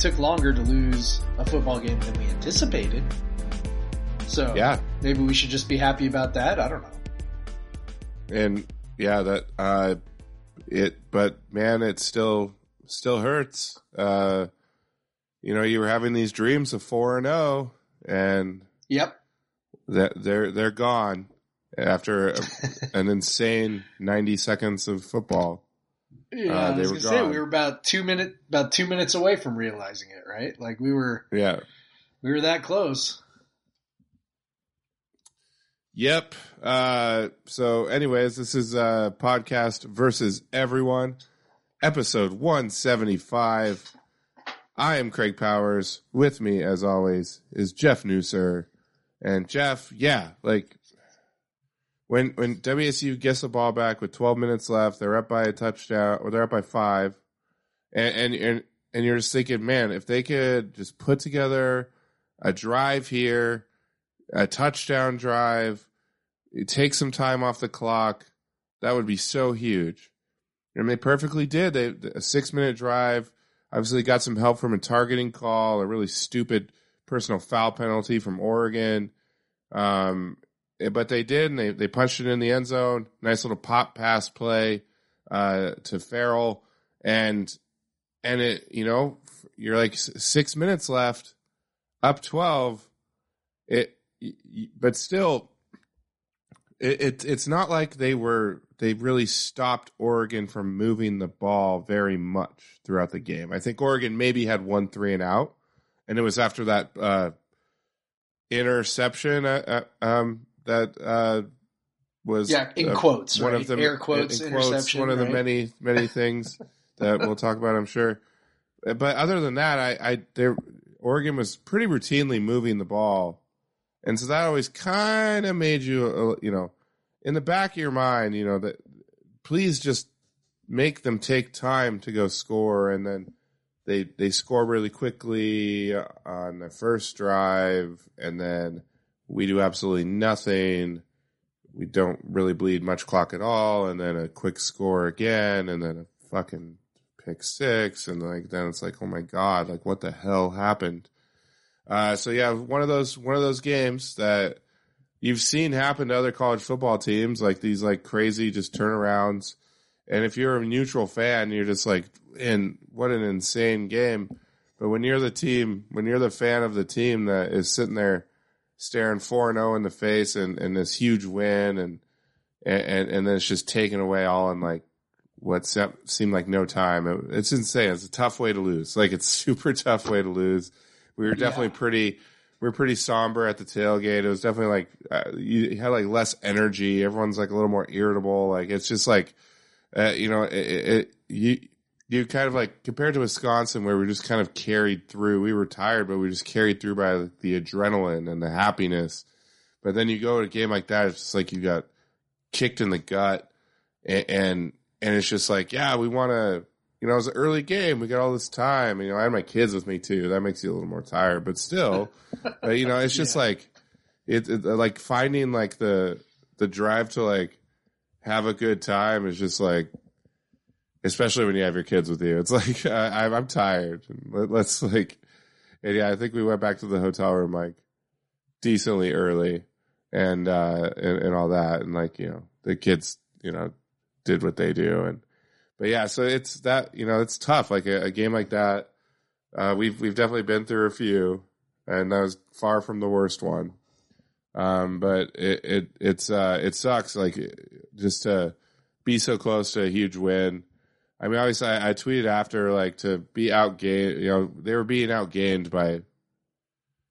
Took longer to lose a football game than we anticipated. So Yeah. maybe we should just be happy about that. I don't know. And yeah, that, uh, it, but man, it still, still hurts. Uh, you know, you were having these dreams of 4 and 0 and Yep. that they're, they're gone after a, an insane 90 seconds of football. Yeah, Uh, I was were gonna say we were about two minute about two minutes away from realizing it, right? Like we were Yeah. we were that close. Yep. Uh, so, anyways, this is uh, podcast versus everyone, episode one seventy five. I am Craig Powers. With me, as always, is Jeff Nusser. And Jeff, yeah, like when when WSU gets the ball back with twelve minutes left, they're up by a touchdown, or they're up by five, and and and, and you're just thinking, man, if they could just put together a drive here, a touchdown drive, take some time off the clock, that would be so huge. And they perfectly did. They a six minute drive. Obviously, got some help from a targeting call, a really stupid personal foul penalty from Oregon. Um, but they did, and they they punched it in the end zone. Nice little pop pass play uh, to Farrell, and and it you know you're like six minutes left, up twelve. It but still, it, it it's not like they were they really stopped Oregon from moving the ball very much throughout the game. I think Oregon maybe had one three and out, and it was after that uh, interception uh, uh, um, that uh, was Yeah, in uh, quotes, one right? of the Air quotes, interception, one of the many many things that we'll talk about, I'm sure. But other than that, I, I there Oregon was pretty routinely moving the ball, and so that always kind of made you, uh, you know, in the back of your mind, you know that please just make them take time to go score, and then they they score really quickly uh, on the first drive, and then we do absolutely nothing. We don't really bleed much clock at all, and then a quick score again, and then a fucking pick six, and like then it's like, oh my god, like what the hell happened? Uh, so yeah, one of those one of those games that you've seen happen to other college football teams, like these like crazy just turnarounds. And if you're a neutral fan, you're just like, in what an insane game. But when you're the team, when you're the fan of the team that is sitting there staring four and zero in the face and, and this huge win, and and and then it's just taken away all in like what se- seemed like no time. It, it's insane. It's a tough way to lose. Like it's super tough way to lose. We were definitely pretty. We were pretty somber at the tailgate. It was definitely like uh, you, had like less energy. Everyone's like a little more irritable. Like it's just like uh, you know it, it, it you you kind of like compared to Wisconsin where we just kind of carried through. We were tired, but we just carried through by the adrenaline and the happiness. But then you go to a game like that, it's just like you got kicked in the gut, and and, and it's just like, yeah, we want to. You know, it was an early game. We got all this time. You know, I had my kids with me too. That makes you a little more tired, but still, uh, you know, it's just like it, it like finding like the the drive to like have a good time is just like especially when you have your kids with you. It's like I, I'm I'm tired. Let, let's like And yeah, I think we went back to the hotel room like decently early and, uh, and, and all that. And like, you know, the kids, you know, did what they do. And, but yeah, so it's that, you know, it's tough. Like a, a game like that, uh, we've, we've definitely been through a few and that was far from the worst one. Um, but it, it, it's, uh, it sucks. Like just to be so close to a huge win. I mean, obviously, I, I tweeted after like to be outgained. You know, they were being outgained by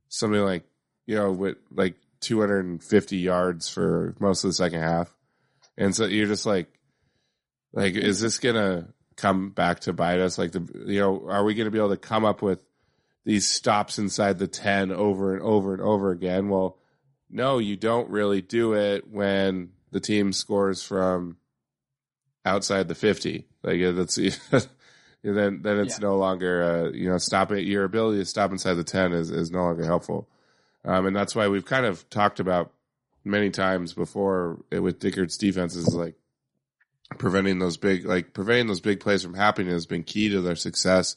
something like you know with like 250 yards for most of the second half, and so you're just like, like, is this gonna come back to bite us? Like the you know, are we gonna be able to come up with these stops inside the 10 over and over and over again? Well, no, you don't really do it when the team scores from outside the 50. Like uh, that's then then it's Yeah. no longer uh, you know stopping your ability to stop inside the 10 is is no longer helpful. Um, and that's why we've kind of talked about many times before it, with Dickert's defenses like preventing those big like preventing those big plays from happening has been key to their success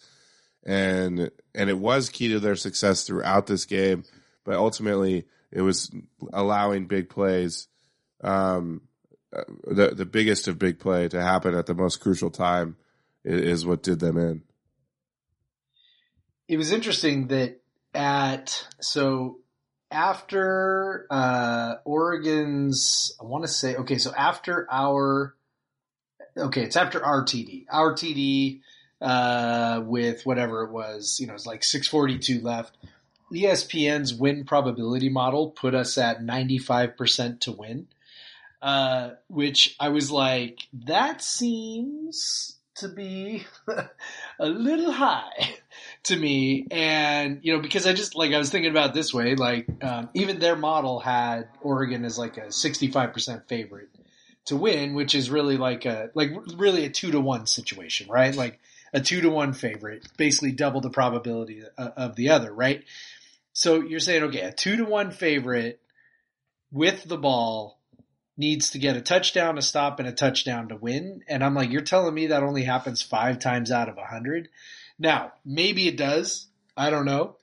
and and it was key to their success throughout this game but ultimately it was allowing big plays um the the biggest of big play to happen at the most crucial time is, what did them in. It was interesting that at so after uh Oregon's I want to say okay so after our okay it's after our TD our TD uh with whatever it was you know it's like 642 left. E ESPN's win probability model put us at 95% to win uh which I was like that seems to be a little high to me. And you know because i just like i was thinking about this way like um, even their model had oregon as like a 65% favorite to win which is really like a like really a two to one situation right? Like a two to one favorite basically double the probability of the other right? So you're saying okay a two to one favorite with the ball needs to get a touchdown, a stop, and a touchdown to win. And I'm like, you're telling me that only happens five times out of a hundred? Now, maybe it does. I don't know.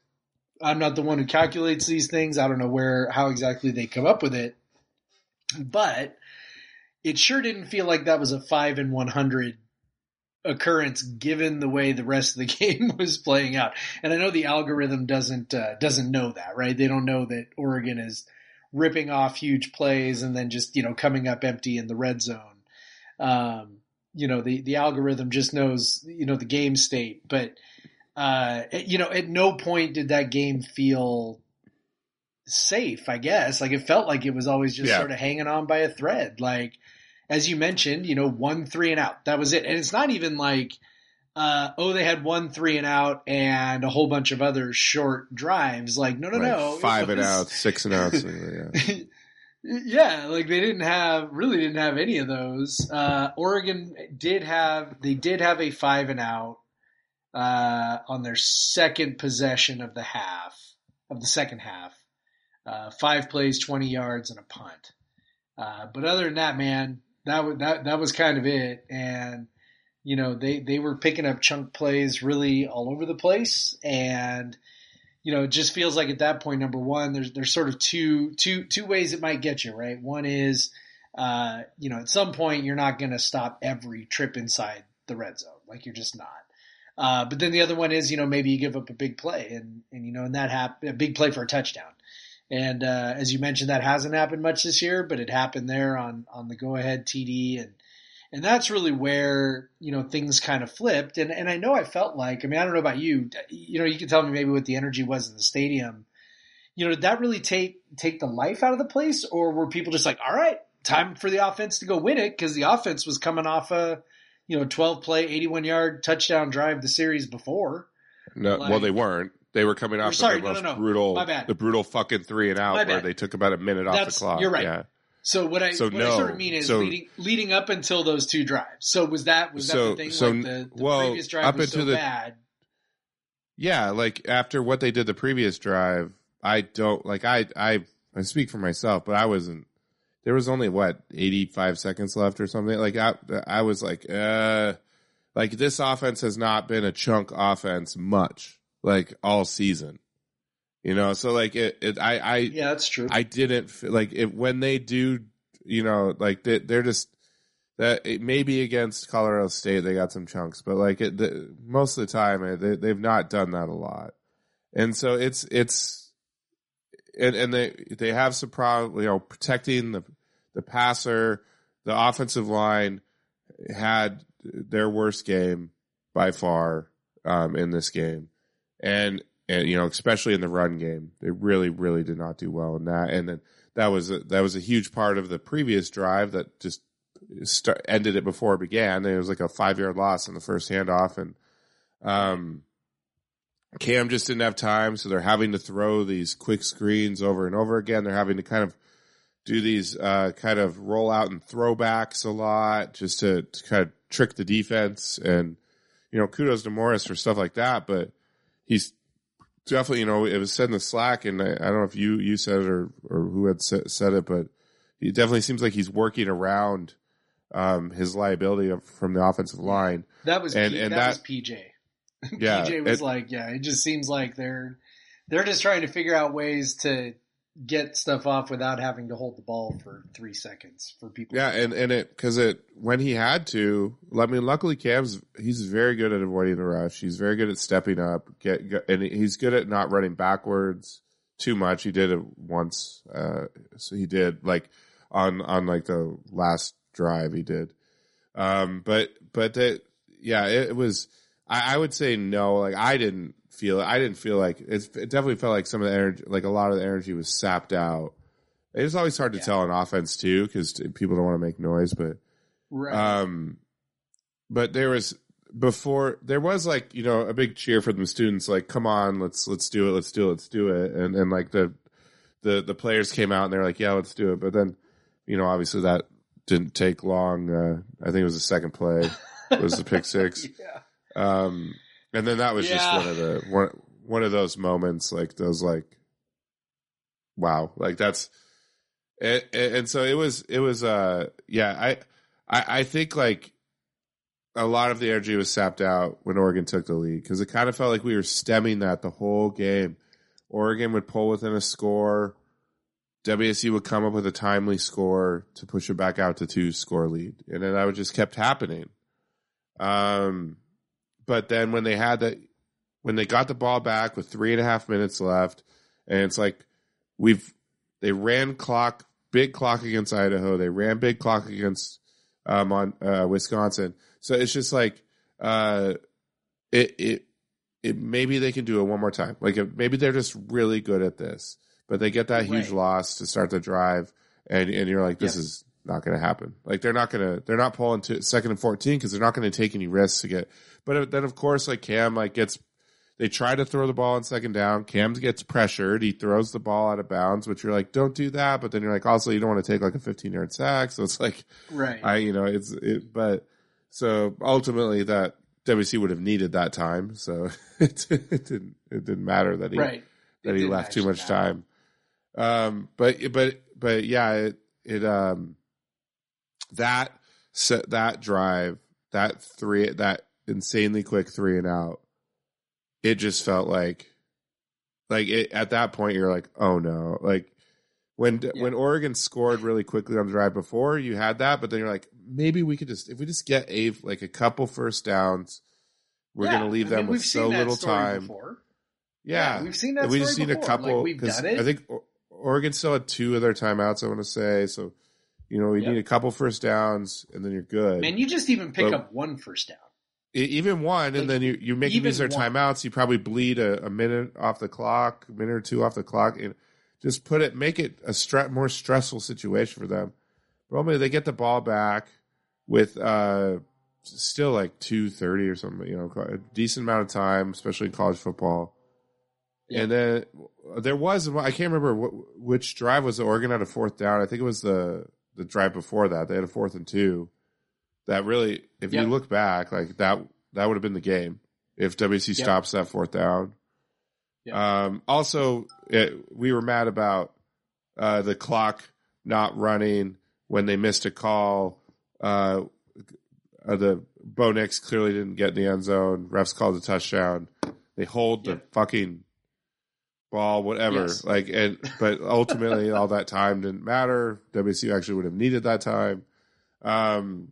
I'm not the one who calculates these things. I don't know where, how exactly they come up with it. But it sure didn't feel like that was a five in 100 occurrence given the way the rest of the game was playing out. And I know the algorithm doesn't, uh, doesn't know that, right? They don't know that Oregon is ripping off huge plays and then just you know coming up empty in the red zone. Um, you know the the algorithm just knows you know the game state, but uh, you know at no point did that game feel safe. I guess like it felt like it was always just Yeah. sort of hanging on by a thread. Like as you mentioned, you know one three and out that was it, and it's not even like. Uh, oh, they had one three and out and a whole bunch of other short drives. Like, no, no, Like no. five and out six and out yeah. yeah, like they didn't have really didn't have any of those. Uh, Oregon did have they did have a five and out uh, on their second possession of the half of the second half. Uh, five plays, twenty yards, and a punt. Uh, but other than that, man, that was that that was kind of it. And you know they they were picking up chunk plays really all over the place and you know, it just feels like at that point, number one, there's there's sort of two two two ways it might get you, right? One is, uh, you know, at some point you're not going to stop every trip inside the red zone, like you're just not. Uh, but then the other one is, you know, maybe you give up a big play, and and you know, and that hap- a big play for a touchdown. And uh, as you mentioned, that hasn't happened much this year, but it happened there on on the go ahead TD, and and that's really where you know things kind of flipped. And and I know I felt like, I mean, I don't know about you, you know, you can tell me maybe what the energy was in the stadium. You know, did that really take take the life out of the place, or were people just like, all right, time for the offense to go win it because the offense was coming off a you know twelve play, eighty one yard touchdown drive the series before. No, Like- well, they weren't. They were coming off sorry, of the no, most no, no. brutal, My bad. the brutal fucking three and out where they took about a minute off the clock. you're right. Yeah. So what I So what I sort of mean is So- leading leading up until those two drives. So was that was that So- the thing? so, like the, the well, previous drive up was so the- bad. Yeah, like after what they did the previous drive, I don't like I I I speak for myself, but I wasn't there was only what 85 seconds left or something. Like I I was like uh like this offense has not been a chunk offense much like all season. You know, so like it, it I, I, Yeah, that's true. I didn't feel like it when they do, you know, like they, they're just that it may be against Colorado State they got some chunks, but like it, the, most of the time eh, they, they've not done that a lot, and so it's it's and and they they have some problem, you know, protecting the the passer, the offensive line had their worst game by far um, in this game, and and you know especially in the run game, they really really did not do well in that, and then that was a, that was a huge part of the previous drive that just start, ended it before it began. It was like a five yard loss in the first handoff, and um, Cam just didn't have time, so they're having to throw these quick screens over and over again. They're having to kind of do these uh, kind of roll out and throwbacks a lot just to, to kind of trick the defense. And you know, kudos to Morris for stuff like that, but he's definitely you know it was said in the Slack, and I, I don't know if you you said it or or who had said, said it, but he definitely seems like he's working around um, his liability from the offensive line. that was and- P- and that, that- was PJ. Yeah, PJ was it- like, yeah, it just seems like they're they're just trying to figure out ways to get stuff off without having to hold the ball for three seconds for people. Yeah, and and it because it when he had to. I mean, luckily Cam's he's very good at avoiding the rush. He's very good at stepping up. Get, get and he's good at not running backwards too much. He did it once. Uh, so he did like on on like the last drive he did. Um, but but that yeah, it, it was. I, I would say no. Like I didn't feel. I didn't feel like it's, it. Definitely felt like some of the energy, like a lot of the energy, was sapped out. It's always hard to Yeah. tell on offense too because people don't want to make noise, but right. um, but there was before there was like you know a big cheer for the students, like come on, let's let's do it, let's do it, let's do it, and and like the the the players came out and they're like, yeah, let's do it, but then you know obviously that didn't take long. Uh, I think it was the second play was the pick six. yeah. Um, and then that was just one of the one one of those moments, like those like, wow, like that's, and, and so it was it was uh yeah I I I think like a lot of the energy was sapped out when Oregon took the lead because it kind of felt like we were stemming that the whole game. Oregon would pull within a score. WSU would come up with a timely score to push it back out to two score lead, and then that would just kept happening. Um, but then when they had that, when they got the ball back with three and a half minutes left, and it's like we've they ran clock, big clock against Idaho, they ran big clock against um on uh, Wisconsin, so it's just like uh, it it it maybe they can do it one more time, like if, maybe they're just really good at this, but they get that huge Right. loss to start the drive, and and you're like this Yep. is not going to happen. Like they're not going to they're not pulling to second and fourteen because they're not going to take any risks to get. But then of course like Cam like gets they try to throw the ball on second down. Cam gets pressured. He throws the ball out of bounds, which you're like don't do that. But then you're like also you don't want to take like a 15 yard sack. So it's like Right. I you know it's it but so ultimately that WC would have needed that time. So it, it didn't it didn't matter that he right. that It he left too much matter. time. Um, but but but yeah, it it um that set that drive that three that insanely quick three and out. It just felt like like it, at that point you're like oh no like when Yeah. when Oregon scored really quickly on the drive before you had that but then you're like maybe we could just if we just get a like a couple first downs we're Yeah, gonna leave I them mean, with so little time before. yeah, we've seen that. we just need before. a couple. Like, we've done it. I think O- Oregon still had two of their timeouts. I want to say so. You know, we Yep. need a couple first downs, and then you're good. Man, you just even pick But- up one first down. Even one, like, and then you you make them even use their timeouts. You probably bleed a, a minute off the clock, a minute or two off the clock, and just put it, make it a stre- more stressful situation for them. But ultimately, they get the ball back with uh still like two thirty or something. You know, a decent amount of time, especially in college football. Yeah. And then there was I can't remember what, which drive was the Oregon had a fourth down. I think it was the the drive before that. They had a fourth and two. That really, if Yep. you look back, like that that would have been the game if WC Yep. stops that fourth down. Yep. Um, also, it, we were mad about uh, the clock not running when they missed a call. Uh, uh, the Bo Nix clearly didn't get in the end zone. Refs called a touchdown. They hold the fucking ball, whatever. Yes. Like, and but ultimately, all that time didn't matter. WSU actually would have needed that time. Um,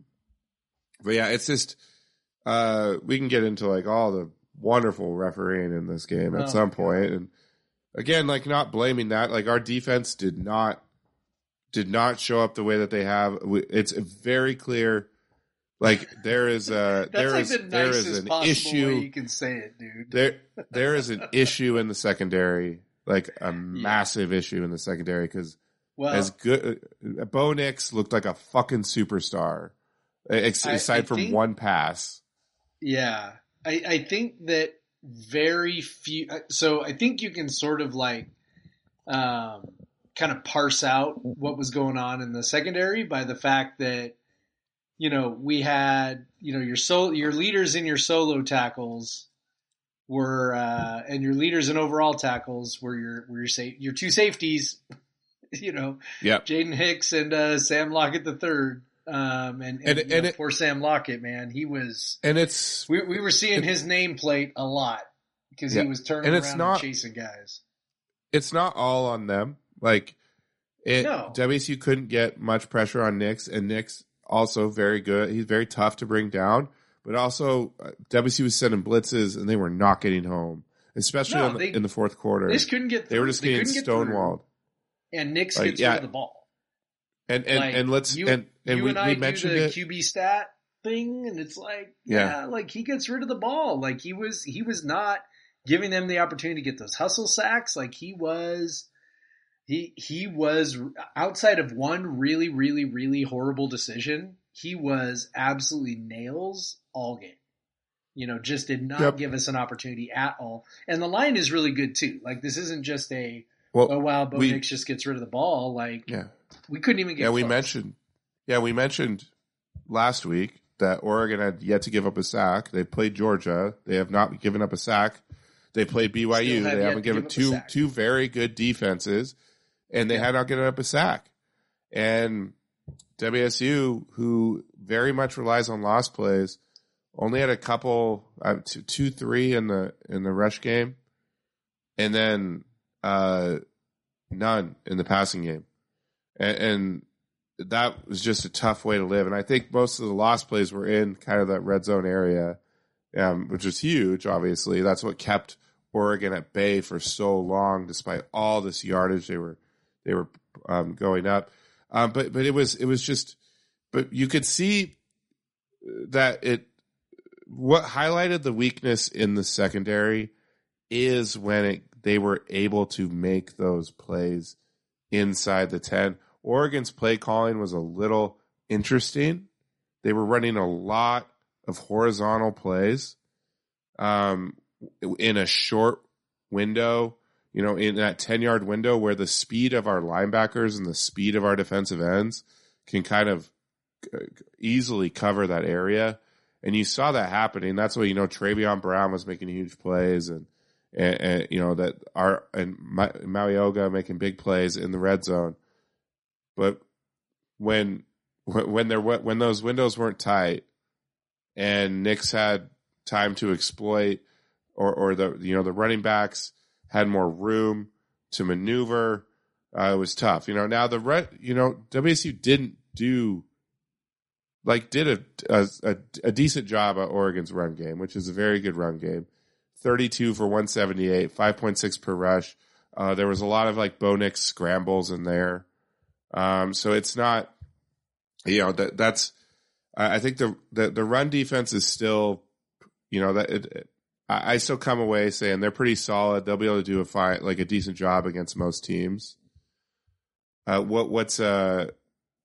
but yeah, it's just uh, we can get into like all the wonderful refereeing in this game at Oh, some point, and again, like not blaming that. Like our defense did not did not show up the way that they have. It's very clear. Like there is a there like is the there is an issue you can say it, dude. there there is an issue in the secondary, like a massive issue in the secondary because Well, as good uh, Bo Nix looked like a fucking superstar, ex- I- aside I from think- one pass. Yeah, I, I think that very few. uh, So I think you can sort of like, um, kind of parse out what was going on in the secondary by the fact that, you know, we had you know your so your leaders in your solo tackles were uh, and your leaders in overall tackles were your were your sa- your two safeties, you know, Yep. Jaden Hicks and uh, Sam Lockett the third. Um, and, and, And- and know, it- poor Sam Lockett, man, he was And it's we, we were seeing his nameplate a lot because Yeah. he was turning And around it's and not- chasing guys. it's not all on them. Like it, No. WSU couldn't get much pressure on Nix, and Nix also very good. He's very tough to bring down, but also uh, WSU was sending blitzes, and they were not getting home, especially No, in, the, they- in the fourth quarter. They just couldn't get. They were just getting couldn't get stonewalled. and Nix Like, gets yeah. rid of the ball. And and Like, and let's you, and and you we, and I we mentioned the it. QB stat thing, and it's like, Yeah. yeah. like he gets rid of the ball. Like he was, he was not giving them the opportunity to get those hustle sacks. Like he was, he he was outside of one really, really, really horrible decision. He was absolutely nails all game. You know, just did not Yep. give us an opportunity at all. And the line is really good too. Like this isn't just a Well, oh wow, Bo we- Nix just gets rid of the ball. Like yeah, we couldn't even get. yeah. We mentioned, yeah, we mentioned last week that Oregon had yet to give up a sack. They played Georgia. They have not given up a sack. They played BYU. Have They haven't given give two two very good defenses, and they had not given up a sack. And WSU, who very much relies on lost plays, only had a couple, uh, two, two, three in the in the rush game, and then uh, none in the passing game, and, and that was just a tough way to live. And I think most of the lost plays were in kind of that red zone area, um, which was huge. Obviously, that's what kept Oregon at bay for so long, despite all this yardage they were they were um, going up. Um, but but it was it was just, but you could see that it what highlighted the weakness in the secondary is when it they were able to make those plays inside the 10. Oregon's play calling was a little interesting. They were running a lot of horizontal plays um, in a short window, you know, in that 10 yard window where the speed of our linebackers and the speed of our defensive ends can kind of uh, easily cover that area. And you saw that happening. That's why, you know, Travion Brown was making huge plays and, and, and you know, that our, and Ma- making big plays in the red zone. But when, when there, when those windows weren't tight and Nix had time to exploit or, or the, you know, the running backs had more room to maneuver, uh, it was tough. You know, now the red, you know, WSU didn't do like did a, a a a decent job at Oregon's run game, which is a very good run game. Thirty two for one seventy eight, five point six per rush. Uh, there was a lot of like Bo scrambles in there, um, so it's not, you know, that that's. I think the, the the run defense is still, you know, that it- I, I still come away saying they're pretty solid. They'll be able to do a fine, like a decent job against most teams. Uh, what what's uh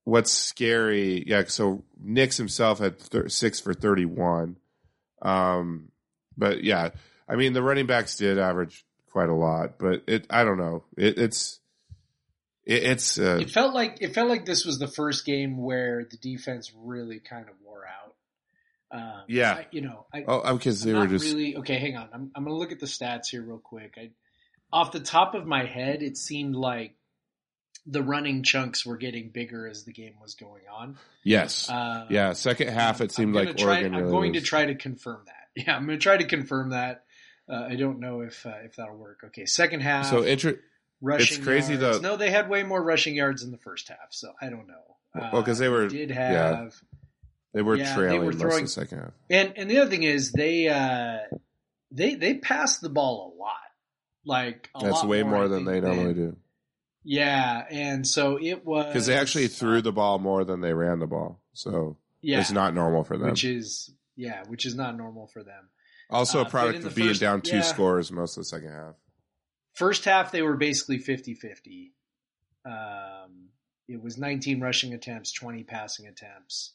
what's scary? Yeah, so Nix himself had thir- six for thirty-one. Um, but yeah, I mean the running backs did average quite a lot, but it I don't know. It, it's it, it's uh, It felt like it felt like this was the first game where the defense really kind of wore out. Um, Yeah. I, you know, I, oh because they were just really okay. Hang on, I'm I'm gonna look at the stats here real quick. I, off the top of my head, it seemed like the running chunks were getting bigger as the game was going on. yes Uh, yeah. Second half it seemed like try, Oregon. I'm really going to try to confirm that. Yeah, I'm going to try to confirm that. Uh, I don't know if uh, if that'll work. Okay, second half. So inter- rushing it's crazy, yards. though- No, they had way more rushing yards in the first half, so I don't know. Well, 'cause they Uh, were- did yeah. They were Yeah, they trailing were most of the second half. and and the other thing is they uh they they passed the ball a lot. Like a That's lot way more, more than they normally do. Yeah, and so it was Because they actually threw the ball more than they ran the ball. So yeah, it's not normal for them. which is yeah, which is not normal for them. also uh, a product of being first- down two yeah. scores most of the second half. First half they were basically 50-50. Um, it was 19 rushing attempts, 20 passing attempts.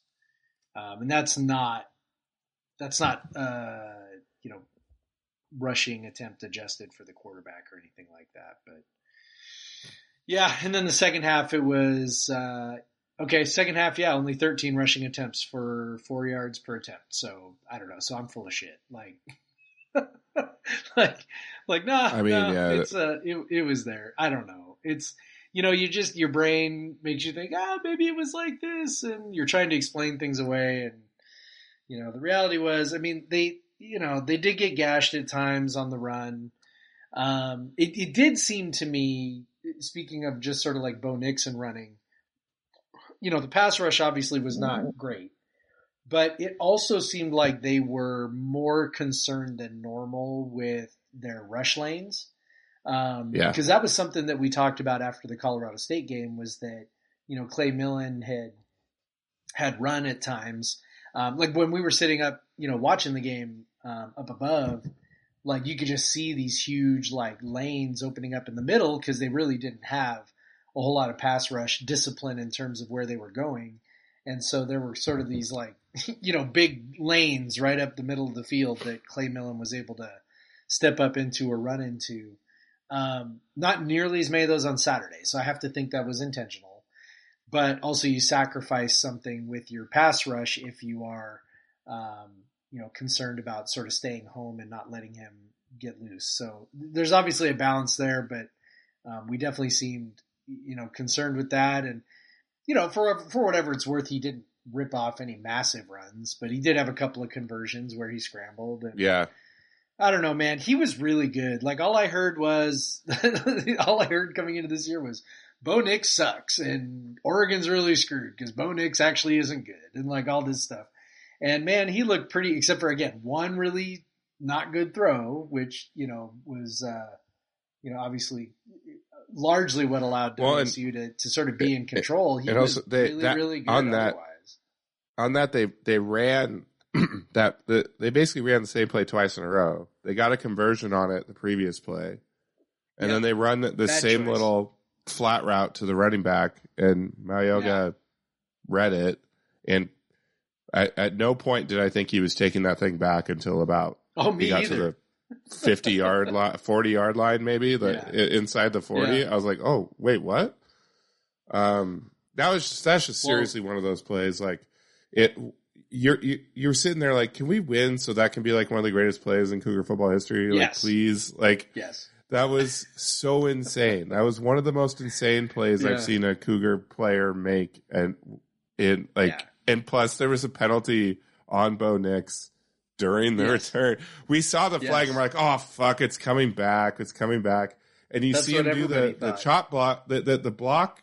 Um, and that's not that's not uh, you know rushing attempt adjusted for the quarterback or anything like that, but yeah, and then the second half it was uh, okay, second half yeah, only 13 rushing attempts for 4 yards per attempt. So, I don't know, so I'm full of shit. Like like like nah, I mean, nah, yeah. it's uh it, it was there. I don't know. It's you know, you just your brain makes you think, ah, maybe it was like this, and you're trying to explain things away. And you know, the reality was, I mean, they, you know, they did get gashed at times on the run. Um, it, it did seem to me, speaking of just sort of like Bo Nixon running, you know, the pass rush obviously was not great, but it also seemed like they were more concerned than normal with their rush lanes. Um, Yeah. because that was something that we talked about after the Colorado State game was that, you know, Clay Millen had, had run at times. Um, like when we were sitting up, you know, watching the game, um, up above, like you could just see these huge like lanes opening up in the middle because they really didn't have a whole lot of pass rush discipline in terms of where they were going. And so there were sort of these like, you know, big lanes right up the middle of the field that Clay Millen was able to step up into or run into. Um, not nearly as many of those on Saturday. So I have to think that was intentional. But also you sacrifice something with your pass rush if you are, um, you know, concerned about sort of staying home and not letting him get loose. So there's obviously a balance there, but um, we definitely seemed, you know, concerned with that. And, you know, for, for whatever it's worth, he didn't rip off any massive runs, but he did have a couple of conversions where he scrambled. And, Yeah. I don't know, man. He was really good. Like all I heard was, all I heard coming into this year was, Bo Nix sucks and Oregon's really screwed because Bo Nix actually isn't good and like all this stuff. And man, he looked pretty, except for again one really not good throw, which you know was, uh, you know, obviously largely what allowed Well, and- to, to sort of be in control. He was also they- really, that- really good on that- otherwise. on that they they ran that the, they basically ran the same play twice in a row. They got a conversion on it the previous play, and Yeah. then they run the, the same choice. little flat route to the running back, and Mauigoa Yeah. read it. And at, at no point did I think he was taking that thing back until about Oh, he me got either. to the fifty yard line, forty yard line, maybe the Yeah. inside the forty. I was like, oh wait, what? Um, that was just, that's just Well- seriously one of those plays. Like it, you're you, you're sitting there like, can we win so that can be like one of the greatest plays in Cougar football history? Like, Yes. please, like yes. that was so insane. That was one of the most insane plays Yeah. I've seen a Cougar player make, and in like, Yeah. and plus there was a penalty on Bo Nix during the Yes. return. We saw the flag Yes. and we're like, oh fuck, it's coming back, it's coming back, and you That's see him do the everybody the chop block, the, the the block,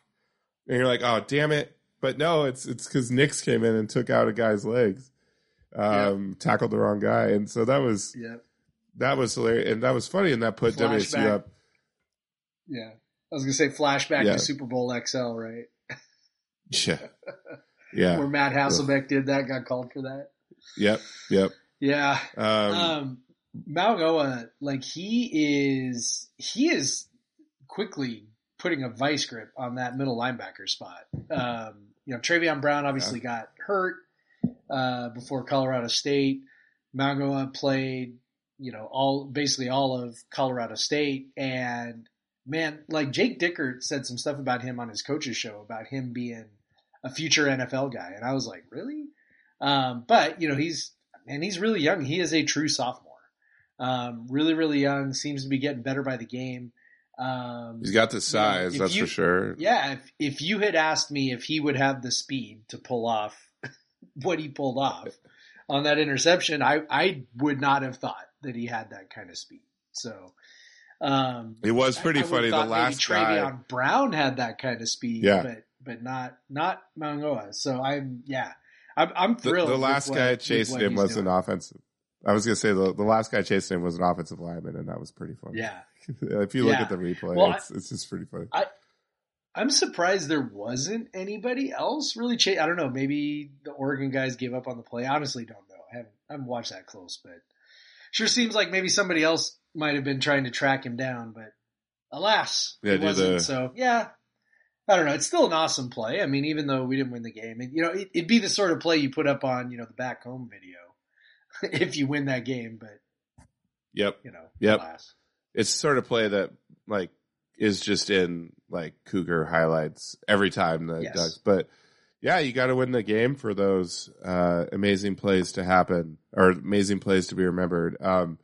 and you're like, oh damn it. But no, it's it's because Nix came in and took out a guy's legs, um, tackled the wrong guy, and so that was Yeah. that was hilarious, and that was funny, and that put WSU up. Yeah. I was gonna say flashback Yeah. to Super Bowl XL, right? Yeah. Yeah. Where Matt Hasselbeck did that, got called for that. Yep. Yep. Yeah. Um, Um, Mauigoa, like he is, he is quickly putting a vice grip on that middle linebacker spot. Um, you know, Travion Brown obviously got hurt uh, before Colorado State. Mauigoa played, you know, all basically all of Colorado State, and man, like Jake Dickert said some stuff about him on his coach's show about him being a future NFL guy, and I was like, really? Um, but you know, he's and he's really young. He is a true sophomore. Um, really, really young. Seems to be getting better by the game. Um, he's got the size, if that's you- for sure. yeah, if, if you had asked me if he would have the speed to pull off what he pulled off on that interception, I, I would not have thought that he had that kind of speed. So um, It was pretty I- I funny. The last Travion Brown had that kind of speed, Yeah. but but not not Mauigoa. So I'm yeah, I'm, I'm thrilled. the with last what- guy chasing him was doing. an offensive. I was gonna say the, the last guy chasing him was an offensive lineman, and that was pretty funny. Yeah, if you look Yeah. at the replay, Well, it's, it's just pretty funny. I'm surprised there wasn't anybody else really. Cha- I don't know. Maybe the Oregon guys gave up on the play. Honestly, don't know. I haven't, I haven't watched that close, but sure seems like maybe somebody else might have been trying to track him down. But alas, Yeah, it wasn't. the- So yeah, I don't know. It's still an awesome play. I mean, even though we didn't win the game, you know, it, it'd be the sort of play you put up on you know the back home video if you win that game. But Yep, you know, Yep. alas. It's sort of play that like is just in like Cougar highlights every time the Yes. Ducks. But yeah, you got to win the game for those uh, amazing plays to happen or amazing plays to be remembered. Um,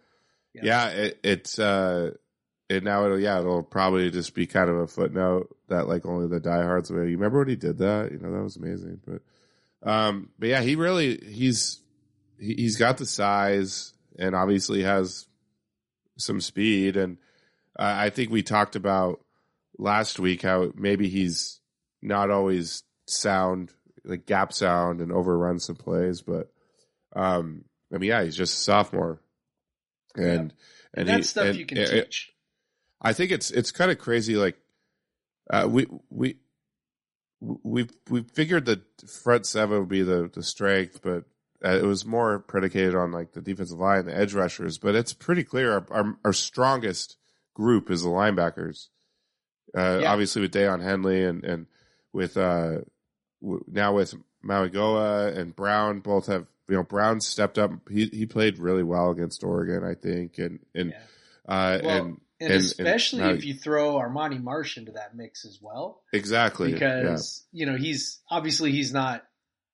Yeah. yeah, it, it's uh, it now it'll yeah it'll probably just be kind of a footnote that like only the diehards will. You remember when he did that? You know that was amazing. But um, but yeah, he really he's he, he's got the size and obviously has some speed and uh, I think we talked about last week how maybe he's not always sound like gap sound and overrun some plays, but um, I mean, yeah, he's just a sophomore, and And, and, that's he- stuff and you can it- teach. I think it's it's kind of crazy. Like uh, we we we we figured that front seven would be the the strength, but uh, it was more predicated on like the defensive line, the edge rushers. But it's pretty clear our our, our strongest group is the linebackers. Uh, Yeah. Obviously, with Daiyan Henley and and with uh w- now with Mauigoa and Brown, both have you know Brown stepped up. He he played really well against Oregon, I think, and and Yeah. uh Well, and and, and- and especially now- if you throw Armani Marsh into that mix as well, exactly because you know he's obviously he's not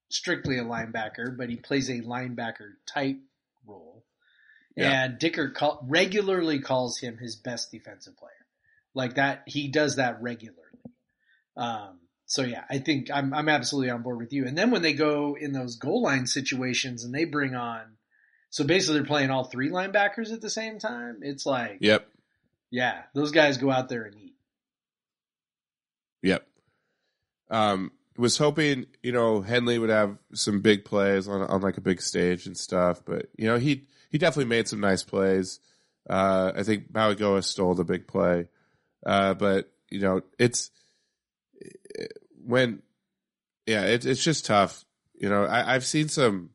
strictly a linebacker, but he plays a linebacker type role. Yeah. And Dickert call, regularly calls him his best defensive player, like that. He does that regularly. Um, so yeah, I think I'm I'm absolutely on board with you. And then when they go in those goal line situations and they bring on, so basically they're playing all three linebackers at the same time. It's like. Yep. yeah, those guys go out there and eat. Yep. Um, was hoping you know Henley would have some big plays on on like a big stage and stuff, but you know he he definitely made some nice plays. Uh, I think Mauigoa stole the big play, uh, but you know it's when yeah it, it's just tough. You know I, I've seen some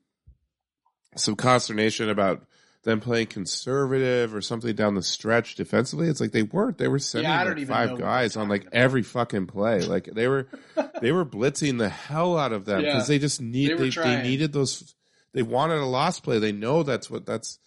some consternation about them playing conservative or something down the stretch defensively. It's like they weren't. They were sending Yeah, like five guys on like about. every fucking play. Like they were they were blitzing the hell out of them because Yeah. they just need They they, they, needed those. They wanted a lost play. They know that's what that's.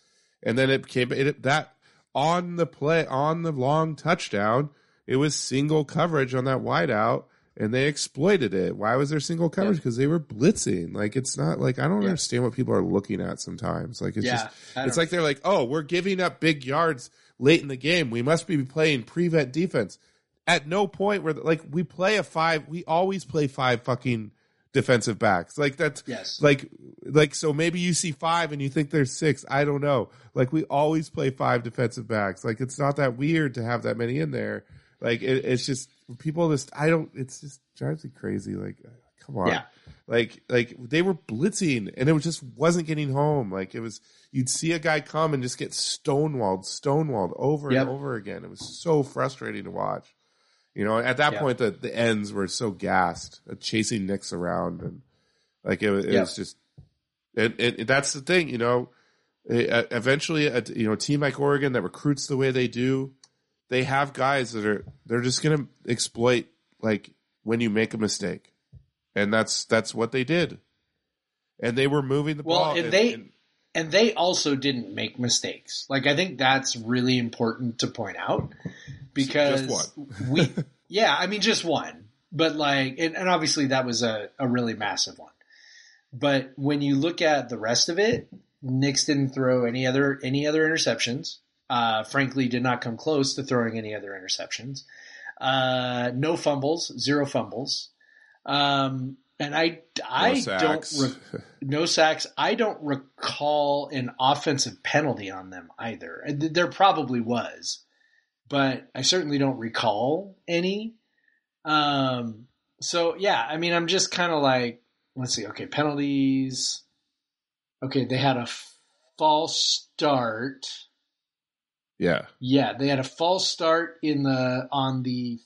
And then it came it, that on the play on the long touchdown. It was single coverage on that wideout, and they exploited it. Why was there single coverage? Because they were blitzing. Like it's not like I don't Yeah. understand what people are looking at sometimes. Like it's yeah, just it's like they're like, oh, we're giving up big yards late in the game. We must be playing prevent defense. At no point where like we play a five, we always play five fucking defensive backs. Like that's yes, like like so maybe you see five and you think there's six. I don't know. Like we always play five defensive backs. Like it's not that weird to have that many in there. Like it, it's just people just I don't. It's just drives me crazy. Like come on yeah, like like they were blitzing and it was just wasn't getting home like it was you'd see a guy come and just get stonewalled stonewalled over Yep. and over again it was so frustrating to watch you know at that Yeah. point the, the ends were so gassed uh, chasing Nix around and like it, was- it Yep. was just and, and that's the thing you know Uh, eventually a you know a team like oregon that recruits the way they do they have guys that are they're just gonna exploit like when you make a mistake and that's that's what they did. And they were moving the Well, ball. and and- they- and- and they also didn't make mistakes. Like I think that's really important to point out because Just we, yeah, I mean just one, but like, and, and obviously that was a, a really massive one. But when you look at the rest of it, Nix didn't throw any other any other interceptions. Uh, frankly, did not come close to throwing any other interceptions. Uh, no fumbles, zero fumbles. Um, and I I No don't re- no sacks. I don't recall an offensive penalty on them either. There probably was, but I certainly don't recall any. Um, so yeah, I mean, I'm just kind of like, let's see. Okay, penalties. Okay, they had a false start. Yeah, Yeah, they had a false start in the on the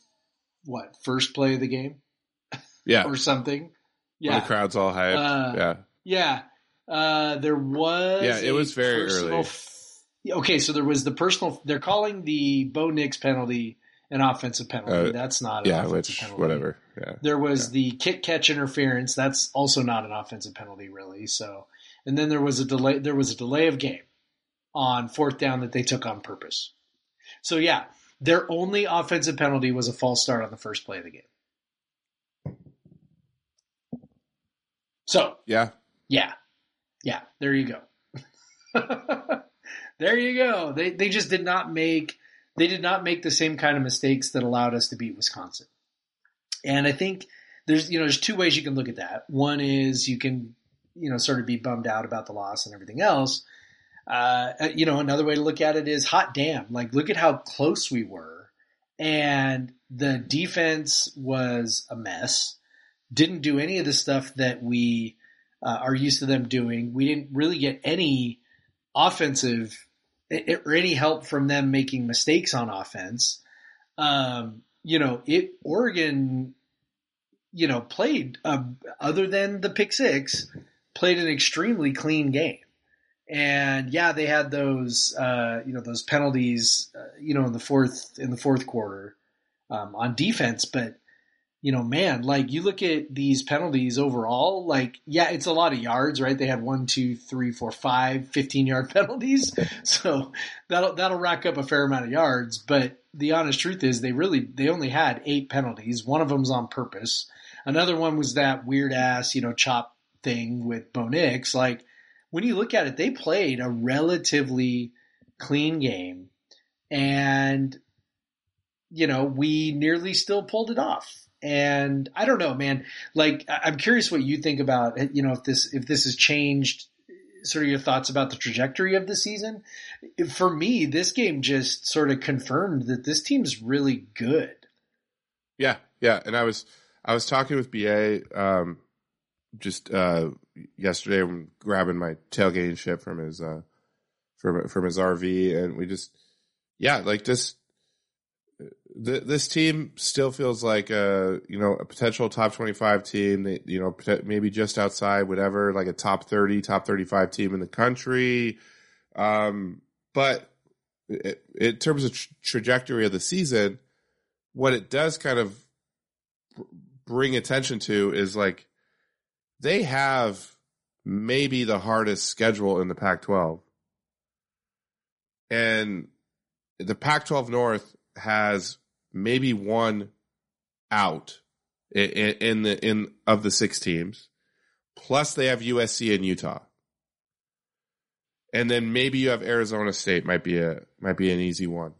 what first play of the game yeah. or something. When Yeah, the crowd's all hyped. Uh, yeah, yeah. Uh, there was. Yeah, it was very early. f- okay, so there was the personal. They're calling the Bo Nix penalty an offensive penalty. Uh, That's not an yeah. offensive Which penalty. whatever. Yeah, There was the kick catch interference. That's also not an offensive penalty, really. So, and then there was a delay. There was a delay of game on fourth down that they took on purpose. So yeah, their only offensive penalty was a false start on the first play of the game. So yeah. yeah, yeah. There you go. there you go. They they just did not make they did not make the same kind of mistakes that allowed us to beat Wisconsin. And I think there's you know there's two ways you can look at that. One is you can you know sort of be bummed out about the loss and everything else. Uh, you know another way to look at it is hot damn like look at how close we were and the defense was a mess didn't do any of the stuff that we uh, are used to them doing. We didn't really get any offensive or any help from them making mistakes on offense. Um, you know, it Oregon, you know, played uh, other than the pick six, played an extremely clean game. And yeah, they had those, uh, you know, those penalties, uh, you know, in the fourth in the fourth quarter um, on defense, but you know, man, like you look at these penalties overall, like, yeah, it's a lot of yards, right? They had one, two, three, four, five, 15 yard penalties. So that'll, that'll rack up a fair amount of yards. But the honest truth is they really, they only had eight penalties. One of them's on purpose. Another one was that weird ass, you know, chop thing with Bo Nix. Like when you look at it, they played a relatively clean game and, you know, we nearly still pulled it off and I don't know, man. Like, I'm curious what you think about, you know, if this if this has changed, sort of your thoughts about the trajectory of the season. For me, this game just sort of confirmed that this team's really good. Yeah, yeah. And I was I was talking with BA um, just uh, yesterday. I'm grabbing my tailgating shit from his uh, from from his RV, and we just yeah, like just th- This team still feels like a you know a potential top twenty five team. They, you know maybe just outside whatever like a top thirty, top thirty five team in the country. Um, but i- in terms of tra- trajectory of the season, what it does kind of br- bring attention to is like they have maybe the hardest schedule in the Pac 12. And the Pac 12 North has maybe one out in, the in of the six teams. Plus they have USC and Utah. And then maybe you have Arizona State might be a might be an easy one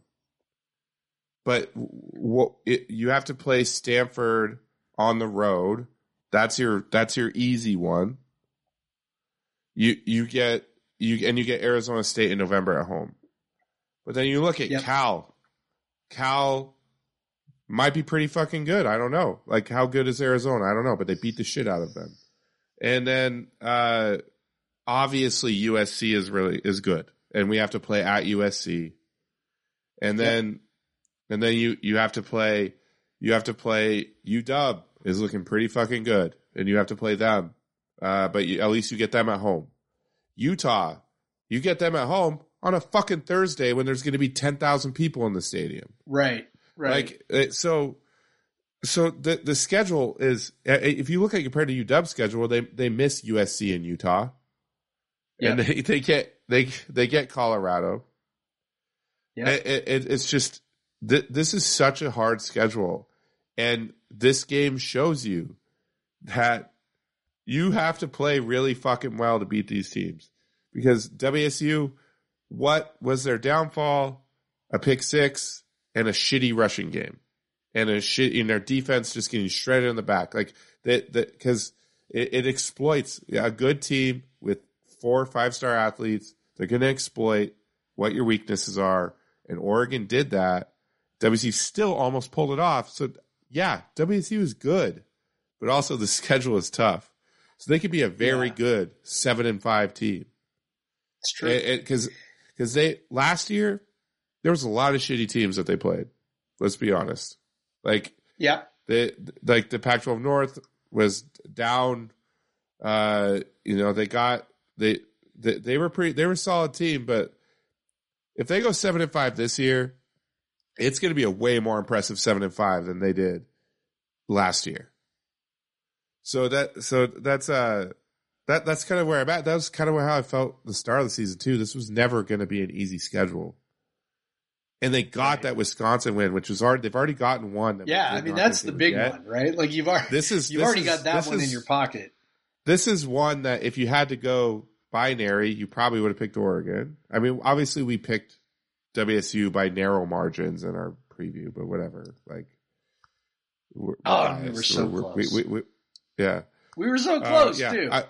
but what it, you have to play Stanford on the road. That's your that's your easy one. You you get you and you get Arizona State in November at home. But then you look at Yep. Cal. Cal might be pretty fucking good. I don't know. Like how good is Arizona? I don't know, but they beat the shit out of them. And then uh obviously USC is really is good. And we have to play at USC. And then and then you you have to play you have to play UW is looking pretty fucking good, and you have to play them. Uh, but you, at least you get them at home. Utah, you get them at home on a fucking Thursday when there's going to be ten thousand people in the stadium. Right. Right. Like so, so the the schedule is uh, if you look at compared to UW schedule, they they miss USC and Utah, and they they get they they get Colorado. Yeah. It, it, it- it's just th- this is such a hard schedule, and this game shows you that you have to play really fucking well to beat these teams because WSU, what was their downfall? A pick six and a shitty rushing game, and a shit in their defense just getting shredded in the back, like that. That because it, it exploits a good team with four or five star athletes. They're going to exploit what your weaknesses are, and Oregon did that. WSU still almost pulled it off. So yeah, WSU is good, but also the schedule is tough. So they could be a very Yeah. good seven and five team It's true. because because they last year there was a lot of shitty teams that they played. Let's be honest. Like yeah. they like the Pac-12 North was down. Uh, you know they got they, they they were pretty they were a solid team, but if they go seven and five this year, it's going to be a way more impressive seven and five than they did last year. So that so that's uh that that's kind of where I'm at. That was kind of how I felt the start of the season too. This was never going to be an easy schedule, and they got Right. that Wisconsin win, which was already they've already gotten one. that Yeah, I mean that's the big get. one, right? Like you've already This is you've this already is- got that one in your pocket. This is one that if you had to go binary, you probably would have picked Oregon. I mean, obviously we picked WSU by narrow margins in our preview, but whatever. Like, we're Oh, we were so We're- close. We, we, yeah, We were so Uh, close yeah. too. I,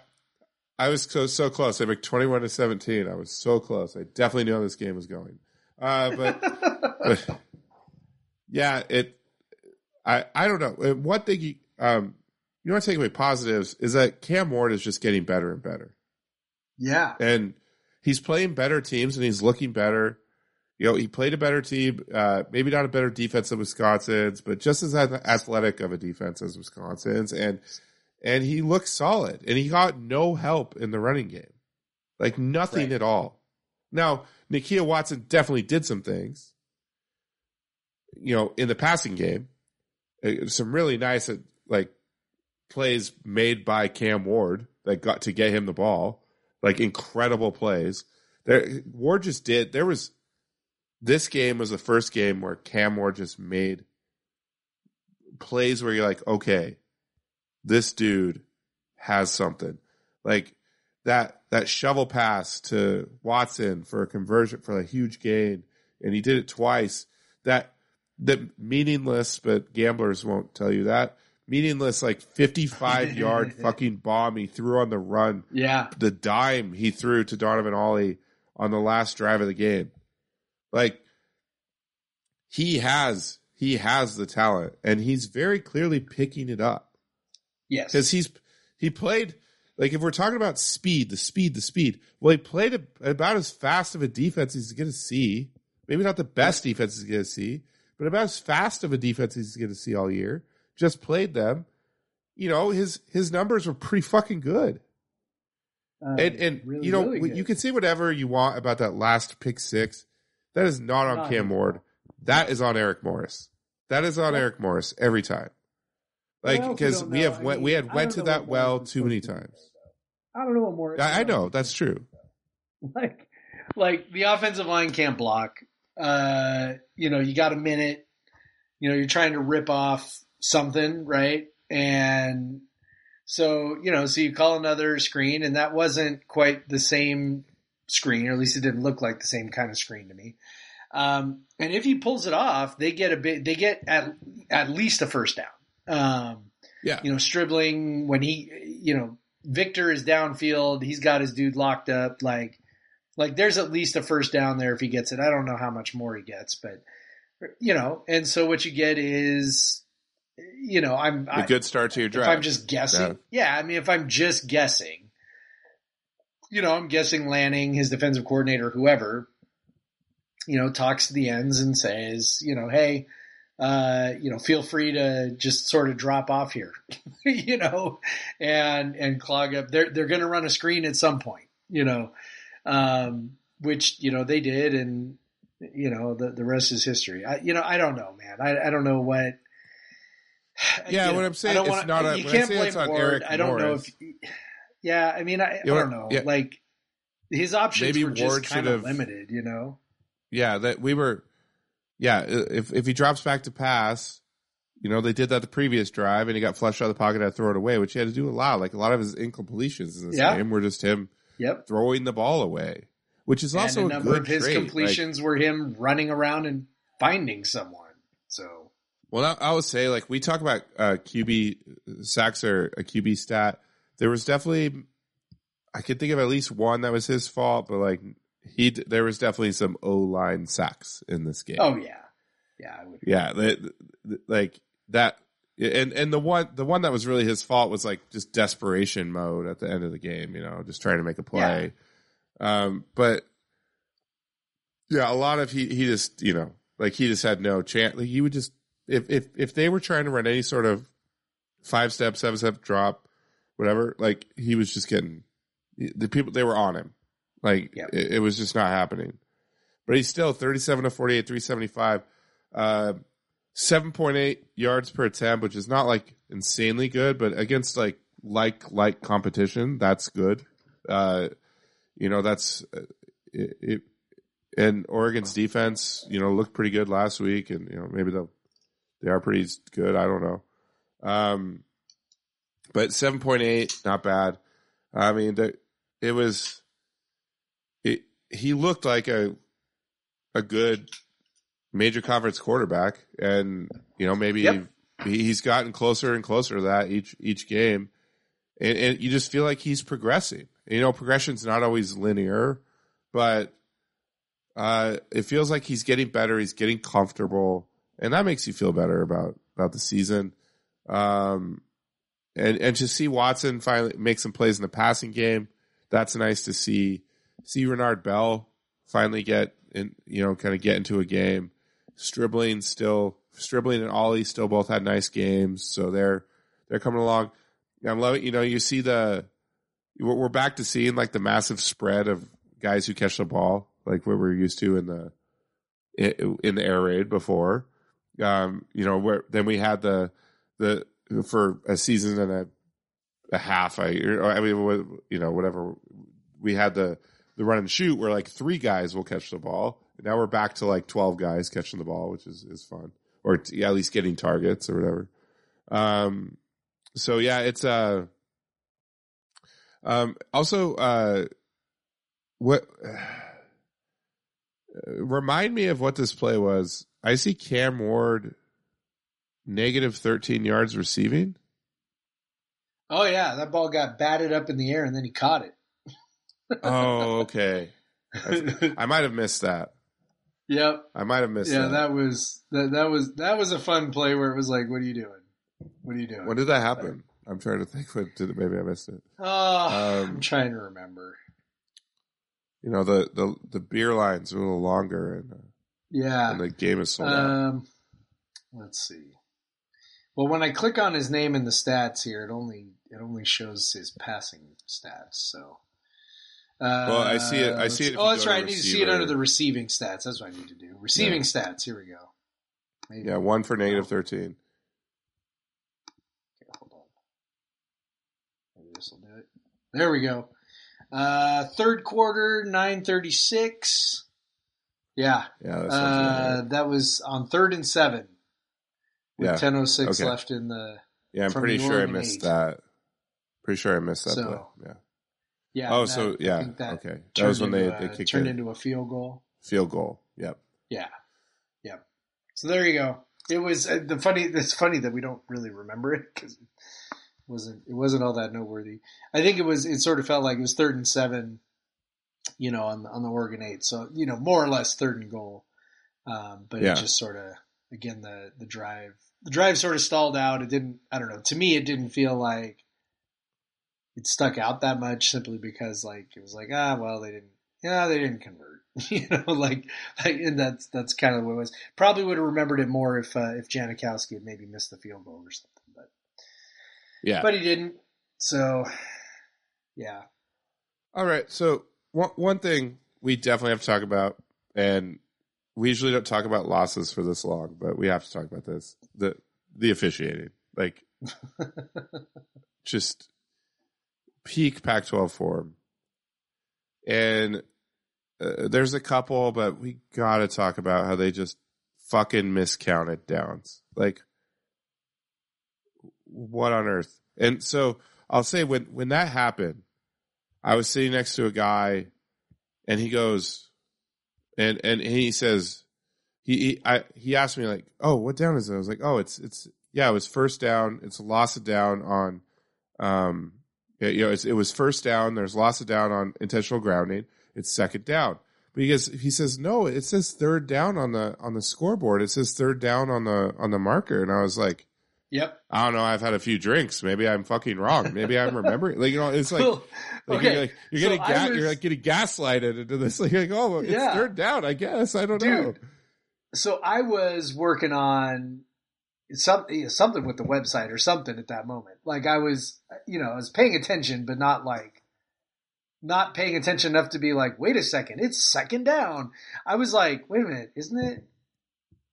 I was so so close. I picked twenty-one to seventeen. I was so close. I definitely knew how this game was going. Uh, but but yeah, it. I I don't know. Uh, One thing you um you want to take away positives is that Cam Ward is just getting better and better, yeah, and he's playing better teams and he's looking better. You know, he played a better team, uh, maybe not a better defense than Wisconsin's, but just as athletic of a defense as Wisconsin's, and and he looked solid, and he got no help in the running game, like nothing Right. at all. Now, Nakia Watson definitely did some things, you know, in the passing game, Uh, some really nice uh, like plays made by Cam Ward that got to get him the ball, like incredible plays. There, Ward just did. There was this game was the first game where Cam Ward just made plays where you're like, okay, this dude has something. Like that that shovel pass to Watson for a conversion for a huge gain, and he did it twice. That that meaningless, but gamblers won't tell you that meaningless like 55 yard fucking bomb he threw on the run yeah, the dime he threw to Donovan Ollie on the last drive of the game. Like he has he has the talent and he's very clearly picking it up yes, because he's he played like if we're talking about speed, the speed, the speed. Well, he played a, about as fast of a defense as he's going to see. Maybe not the best defense he's going to see, but about as fast of a defense he's going to see all year. Just played them. You know his his numbers were pretty fucking good. Um, And and really, you know really you can say whatever you want about that last pick six. That is not on Cam Ward. That is on Eric Morris. That is on. Eric Morris every time. Like because don't we have I went, mean, we had went to that well too many times. I don't know what more. I, I know that's true. like like the offensive line can't block. Uh, you know, you got a minute. You know, you're trying to rip off something, right? And so, you know, so you call another screen, and that wasn't quite the same screen, or at least it didn't look like the same kind of screen to me. Um, and if he pulls it off, they get a bit. They get at at least a first down. Um, Yeah. you know, Stribling when he, you know, Victor is downfield. He's got his dude locked up. Like, like there's at least a first down there if he gets it. I don't know how much more he gets, but you know, and so what you get is, you know, I'm A I, good start to your if drive. I'm just guessing. Yeah. I mean, if I'm just guessing, you know, I'm guessing Lanning, his defensive coordinator, whoever, you know, talks to the ends and says, you know, hey, uh, you know, feel free to just sort of drop off here, you know, and and clog up. They're they're going to run a screen at some point, you know, um, which you know they did, and you know the the rest is history. I, you know, I don't know, man. I I don't know what. Yeah, you what I'm saying, it's wanna- not a- you can't blame Ward. Eric I don't know Morris. if. Yeah, I mean, I, You I don't know. yeah. Like his options Maybe were just Ward kind should of limited, you know. yeah, that we were. Yeah, if if he drops back to pass, you know they did that the previous drive, and he got flushed out of the pocket and throw it away, which he had to do a lot. Like a lot of his incompletions in this Yeah. game were just him Yep. throwing the ball away, which is also and a a number of his trait. Like, completions were him running around and finding someone. So Well, I, I would say like we talk about uh, QB sacks or a QB stat. There was definitely I could think of at least one that was his fault, but like he there was definitely some O line sacks in this game. Oh yeah, yeah. I would. yeah, the, the- like that, and and the one the one that was really his fault was like just desperation mode at the end of the game. You know, just trying to make a play. Um, but yeah, a lot of he he just you know like he just had no chance. Like he would just if if if they were trying to run any sort of five step, seven step drop, whatever, like he was just getting the people they were on him. Like Yep. it, it was just not happening. But he's still 37 to 48, 375, uh, 7.8 yards per attempt, which is not like insanely good, but against like like like competition, that's good. Uh, you know, that's uh, it, it. And Oregon's defense, you know, looked pretty good last week, and you know maybe they'll they are pretty good. I don't know. Um, but seven point eight, not bad. I mean, the, it was. It he looked like a a good major conference quarterback, and you know maybe Yep. he, he's gotten closer and closer to that each each game, and, and you just feel like he's progressing. You know, progression's not always linear, but uh, it feels like he's getting better. He's getting comfortable, and that makes you feel better about about the season. Um, and and to see Watson finally make some plays in the passing game, that's nice to see. See Renard Bell finally get in, you know, kind of get into a game. Stribling still, Stribling and Ollie still both had nice games, so they're they're coming along. I'm loving, you know, you see the we're back to seeing like the massive spread of guys who catch the ball, like what we're used to in the in the air raid before. Um, you know, where then we had the the for a season and a a half. I I mean, you know, whatever. We had the the run and shoot where like three guys will catch the ball. Now we're back to like twelve guys catching the ball, which is is fun, or t- at least getting targets or whatever. Um, so yeah, it's uh, um, also uh, what remind me of what this play was. I see Cam Ward negative thirteen yards receiving. Oh yeah, that ball got batted up in the air and then he caught it. Oh, okay. I, I might have missed that. yep. I might have missed Yeah, that. that was that that was that was a fun play where it was like, "What are you doing? What are you doing?" When did that happen? I'm trying to think. What did maybe I missed it? Oh, Um, I'm trying to remember. You know the the the beer lines a little longer and, uh, Yeah. and the game is sold out. Um, let's see. Well, when I click on his name in the stats here, it only it only shows his passing stats. So. Uh, Well, I see it- I see it Oh, that's right. I need to see it under the receiving stats. That's what I need to do. Receiving Yeah. stats. Here we go. Maybe. Yeah, one for negative thirteen. Okay, hold on. Maybe this will do it. There we go. Uh, third quarter, nine thirty six. Yeah, Yeah, that uh, that was on third and seven with Yeah. ten oh six Okay. left in the. Yeah, I'm pretty sure I missed eight. that. Pretty sure I missed that So, play. Yeah. Yeah. Oh, that- so I yeah. that Okay. That was when they, into they kicked turned in into a field goal. field goal. Yep. Yeah, yeah. So there you go. It was uh, the funny. It's funny that we don't really remember it because it wasn't. It wasn't all that noteworthy. I think it was. It sort of felt like it was third and seven. You know, on on the Oregon eight. So you know, more or less third and goal. Um, but Yeah. it just sort of again the the drive the drive sort of stalled out. It didn't. I don't know. To me, it didn't feel like it stuck out that much simply because like it was like ah well they didn't yeah they didn't convert you know like like and that's that's kind of what it was probably would have remembered it more if uh, if Janikowski had maybe missed the field goal or something but Yeah. but he didn't so yeah All right. So one one thing we definitely have to talk about, and we usually don't talk about losses for this long, but we have to talk about this the the officiating, like just peak Pac-12 form. And uh, there's a couple, but we got to talk about how they just fucking miscounted downs. Like, what on earth? And so I'll say when when that happened, I was sitting next to a guy, and he goes, and and he says, he he, I, he asked me like, oh, what down is it? I was like, oh, it's it's yeah, it was first down. It's a loss of down on, um, you know, it was first down. There's loss of down on intentional grounding. It's second down. But he Because he says no, it says third down on the on the scoreboard. It says third down on the on the marker, and I was like, Yep. I don't know. I've had a few drinks. Maybe I'm fucking wrong. Maybe I'm remembering. Like you know, it's like, Well, like okay. you're, like, you're So getting ga- was- you're like getting gaslighted into this. Like, like oh, it's Yeah. third down. I guess I don't Dude, know. so I was working on something something with the website or something at that moment. Like I was, you know, I was paying attention, but not like not paying attention enough to be like, wait a second, it's second down. I was like, wait a minute, isn't it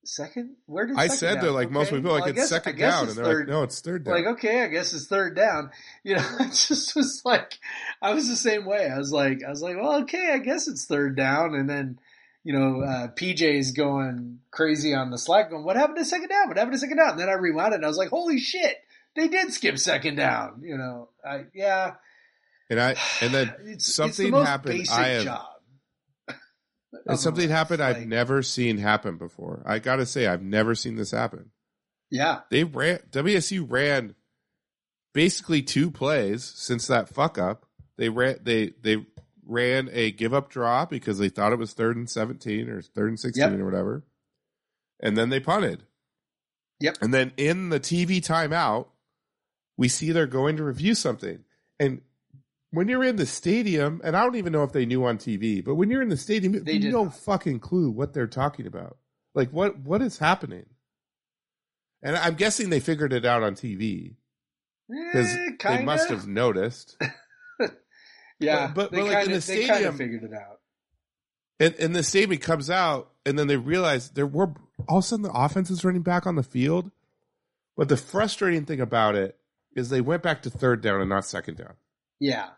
second? Where did I said that like most people, like well, it's guess- second down, it's and they're third- like, no, it's third down. like okay i guess it's third down. You know it just was like i was the same way. I was like i was like well okay i guess it's third down. And then you know uh, pj's going crazy on the slack going what happened to second down? What happened to second down? And then i rewound it and i was like holy shit they did skip second down. You know i yeah. And I and then it's, it's something the most happened. I have- job and something happened I've never seen happen before. I gotta say, I've never seen this happen. yeah They ran WSU ran basically two plays since that fuck up. They ran they they ran a give up draw because they thought it was third and seventeen or third and sixteen Yep. or whatever, and then they punted. Yep. And then in the TV timeout, we see they're going to review something, and when you're in the stadium, and I don't even know if they knew on TV, but when you're in the stadium, you They have no not. fucking clue what they're talking about. Like what what is happening? And I'm guessing they figured it out on TV because Eh, they must have noticed. yeah but- but- they but, like, kinda, in the they stadium- figured it out And, and the stadium comes out, and then they realize there were all of a sudden the offense is running back on the field. But the frustrating thing about it is they went back to third down and not second down. yeah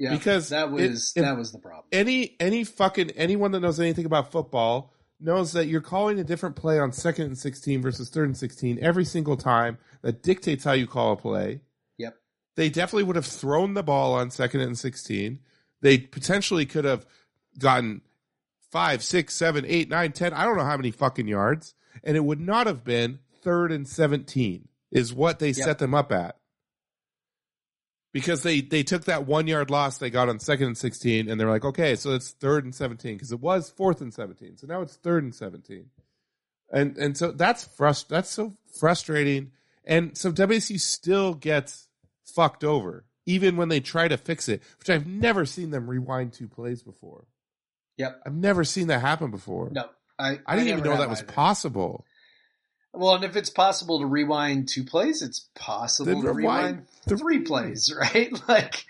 yeah Because that it- was if- that was the problem Any any fucking anyone that knows anything about football knows that you're calling a different play on second and sixteen versus third and sixteen every single time. That dictates how you call a play. Yep. They definitely would have thrown the ball on second and sixteen. They potentially could have gotten five, six, seven, eight, nine, ten. I don't know how many fucking yards, and it would not have been third and seventeen. Is what they set them up at. Because they they took that one yard loss they got on second and sixteen, and they're like, okay, so it's third and seventeen because it was fourth and seventeen, so now it's third and seventeen, and and so that's frust that's so frustrating, and so WSU still gets fucked over even when they try to fix it, which I've never seen them rewind two plays before. Yep. I've never seen that happen before. No, I I didn't even know that was either. possible. Well, and if it's possible to rewind two plays, it's possible Then to rewind rewind three plays, right? Like,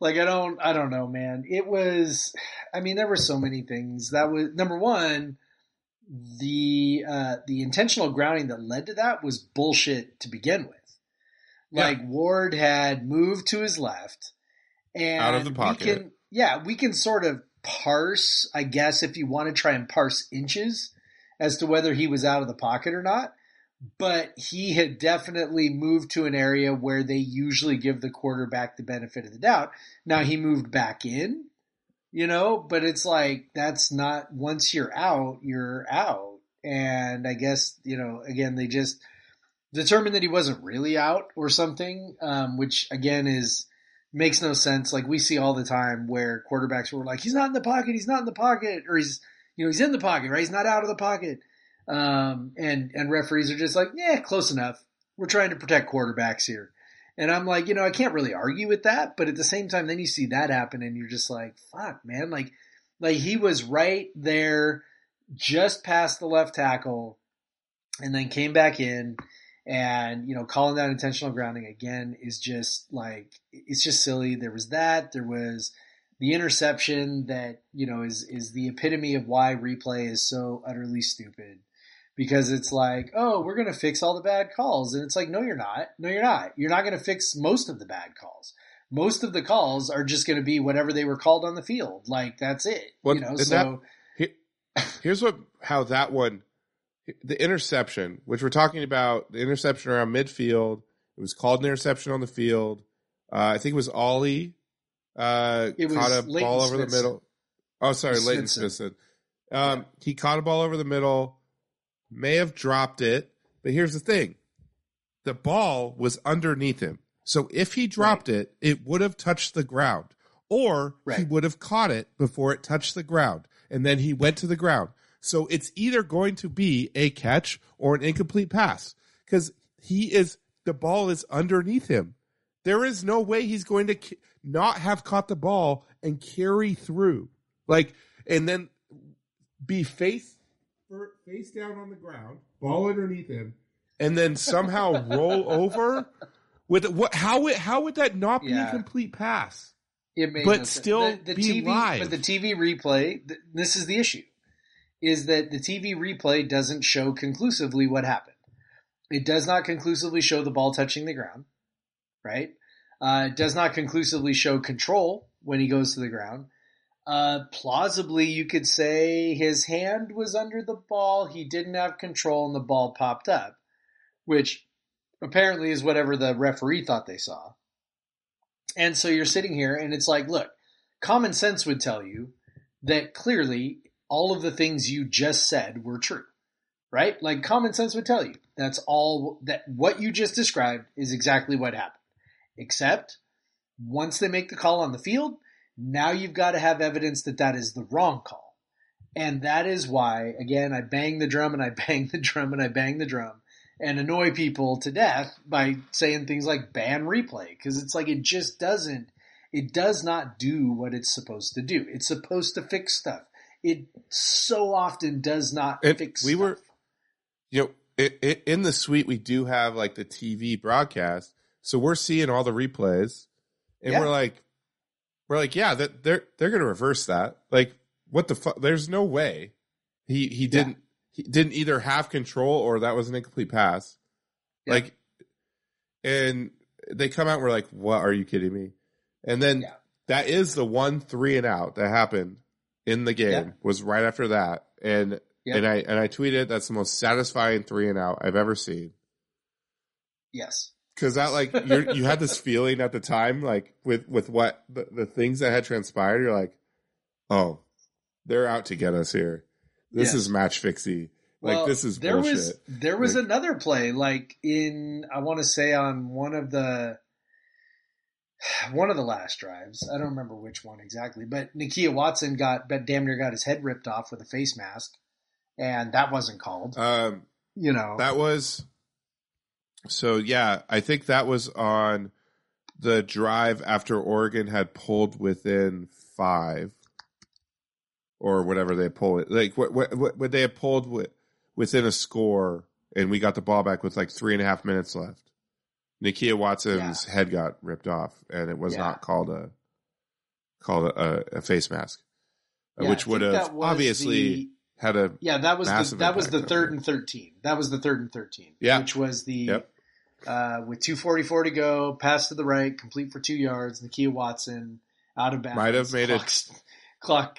like I don't, I don't know, man. It was, I mean, there were so many things. That was number one. The uh, the intentional grounding that led to that was bullshit to begin with. Yeah. Like Ward had moved to his left, and Out of the pocket. We can, yeah, we can sort of parse, I guess, if you want to try and parse inches as to whether he was out of the pocket or not. But he had definitely moved to an area where they usually give the quarterback the benefit of the doubt. Now he moved back in, you know, but it's like that's not once you're out, you're out. And I guess, you know, again, they just determined that he wasn't really out or something, um, which again is makes no sense. Like we see all the time where quarterbacks were like, he's not in the pocket, he's not in the pocket, or he's you know, he's in the pocket, right? He's not out of the pocket. Um, and and referees are just like, yeah, close enough. We're trying to protect quarterbacks here. And I'm like, you know, I can't really argue with that, but at the same time, then you see that happen, and you're just like, fuck, man, like, like he was right there, just past the left tackle, and then came back in, and you know, calling that intentional grounding again is just like, it's just silly. There was that. There was the interception that you know is is the epitome of why replay is so utterly stupid. Because it's like oh we're going to fix all the bad calls. And it's like no you're not. No you're not. You're not going to fix most of the bad calls. Most of the calls are just going to be whatever they were called on the field. Like that's it Well, you know so Here's what how that one the interception, which we're talking about, the interception around midfield. It was called an interception on the field. Uh, I think it was Ollie uh, It was caught a Leyton ball over the middle. Oh, sorry, Leyton Smithson. Um, He caught a ball over the middle, may have dropped it, but here's the thing: the ball was underneath him. So if he dropped it, it would have touched the ground, or he would have caught it before it touched the ground, and then he went to the ground. So it's either going to be a catch or an incomplete pass because he is the ball is underneath him. There is no way he's going to ca- not have caught the ball and carry through, like, and then be face face down on the ground, ball underneath him, and then somehow roll over with what? How would how would that not be Yeah. a complete pass? It made But no still be TV, live. But the TV replay, th- this is the issue, is that the TV replay doesn't show conclusively what happened. It does not conclusively show the ball touching the ground, right? Uh, does not conclusively show control when he goes to the ground. Uh, plausibly, you could say his hand was under the ball, he didn't have control, and the ball popped up, which apparently is whatever the referee thought they saw. And so you're sitting here and it's like, look, common sense would tell you that clearly all of the things you just said were true, right? Like common sense would tell you that's all that what you just described is exactly what happened. Except once they make the call on the field, now you've got to have evidence that that is the wrong call. And that is why, again, I bang the drum and I bang the drum and I bang the drum and annoy people to death by saying things like ban replay because it's like it just doesn't it does not do what it's supposed to do. It's supposed to fix stuff. It so often does not And fix we were- you know, i i in the suite we do have like the TV broadcast, so we're seeing all the replays, and Yeah. we're like, we're like, yeah, that they're they're gonna reverse that. Like, what the fuck? There's no way he he didn't he didn't either have control or that was an incomplete pass. Yeah. Like, and they come out, and we're like, what? Are you kidding me? And then Yeah. that is the one three and out that happened in the game Yeah. was right after that, and Yeah. and I and I tweeted that's the most satisfying three and out I've ever seen. yes Because that like you you had this feeling at the time, like with with what the, the things that had transpired, you're like, oh, they're out to get us here. This Yes. is match fixie. Like Well, this is there bullshit. was there was Like- another play like in i want to say on one of the one of the last drives i don't remember which one exactly but nakia watson got but damn near got his head ripped off with a face mask and that wasn't called um, you know that was so yeah. I think that was on the drive after Oregon had pulled within five or whatever they pulled it. Like what what what they had pulled with, within a score, and we got the ball back with like three and a half minutes left. Nakia Watson's head got ripped off, and it was Yeah. not called a called a, a face mask, Yeah, which would have obviously the- had a yeah that was the, that was the third and 13 that was the third and 13 Yeah. which was the Yep. Uh, with 244 to go pass to the right complete for two yards nakia watson out of bounds Might have made it- clock, clock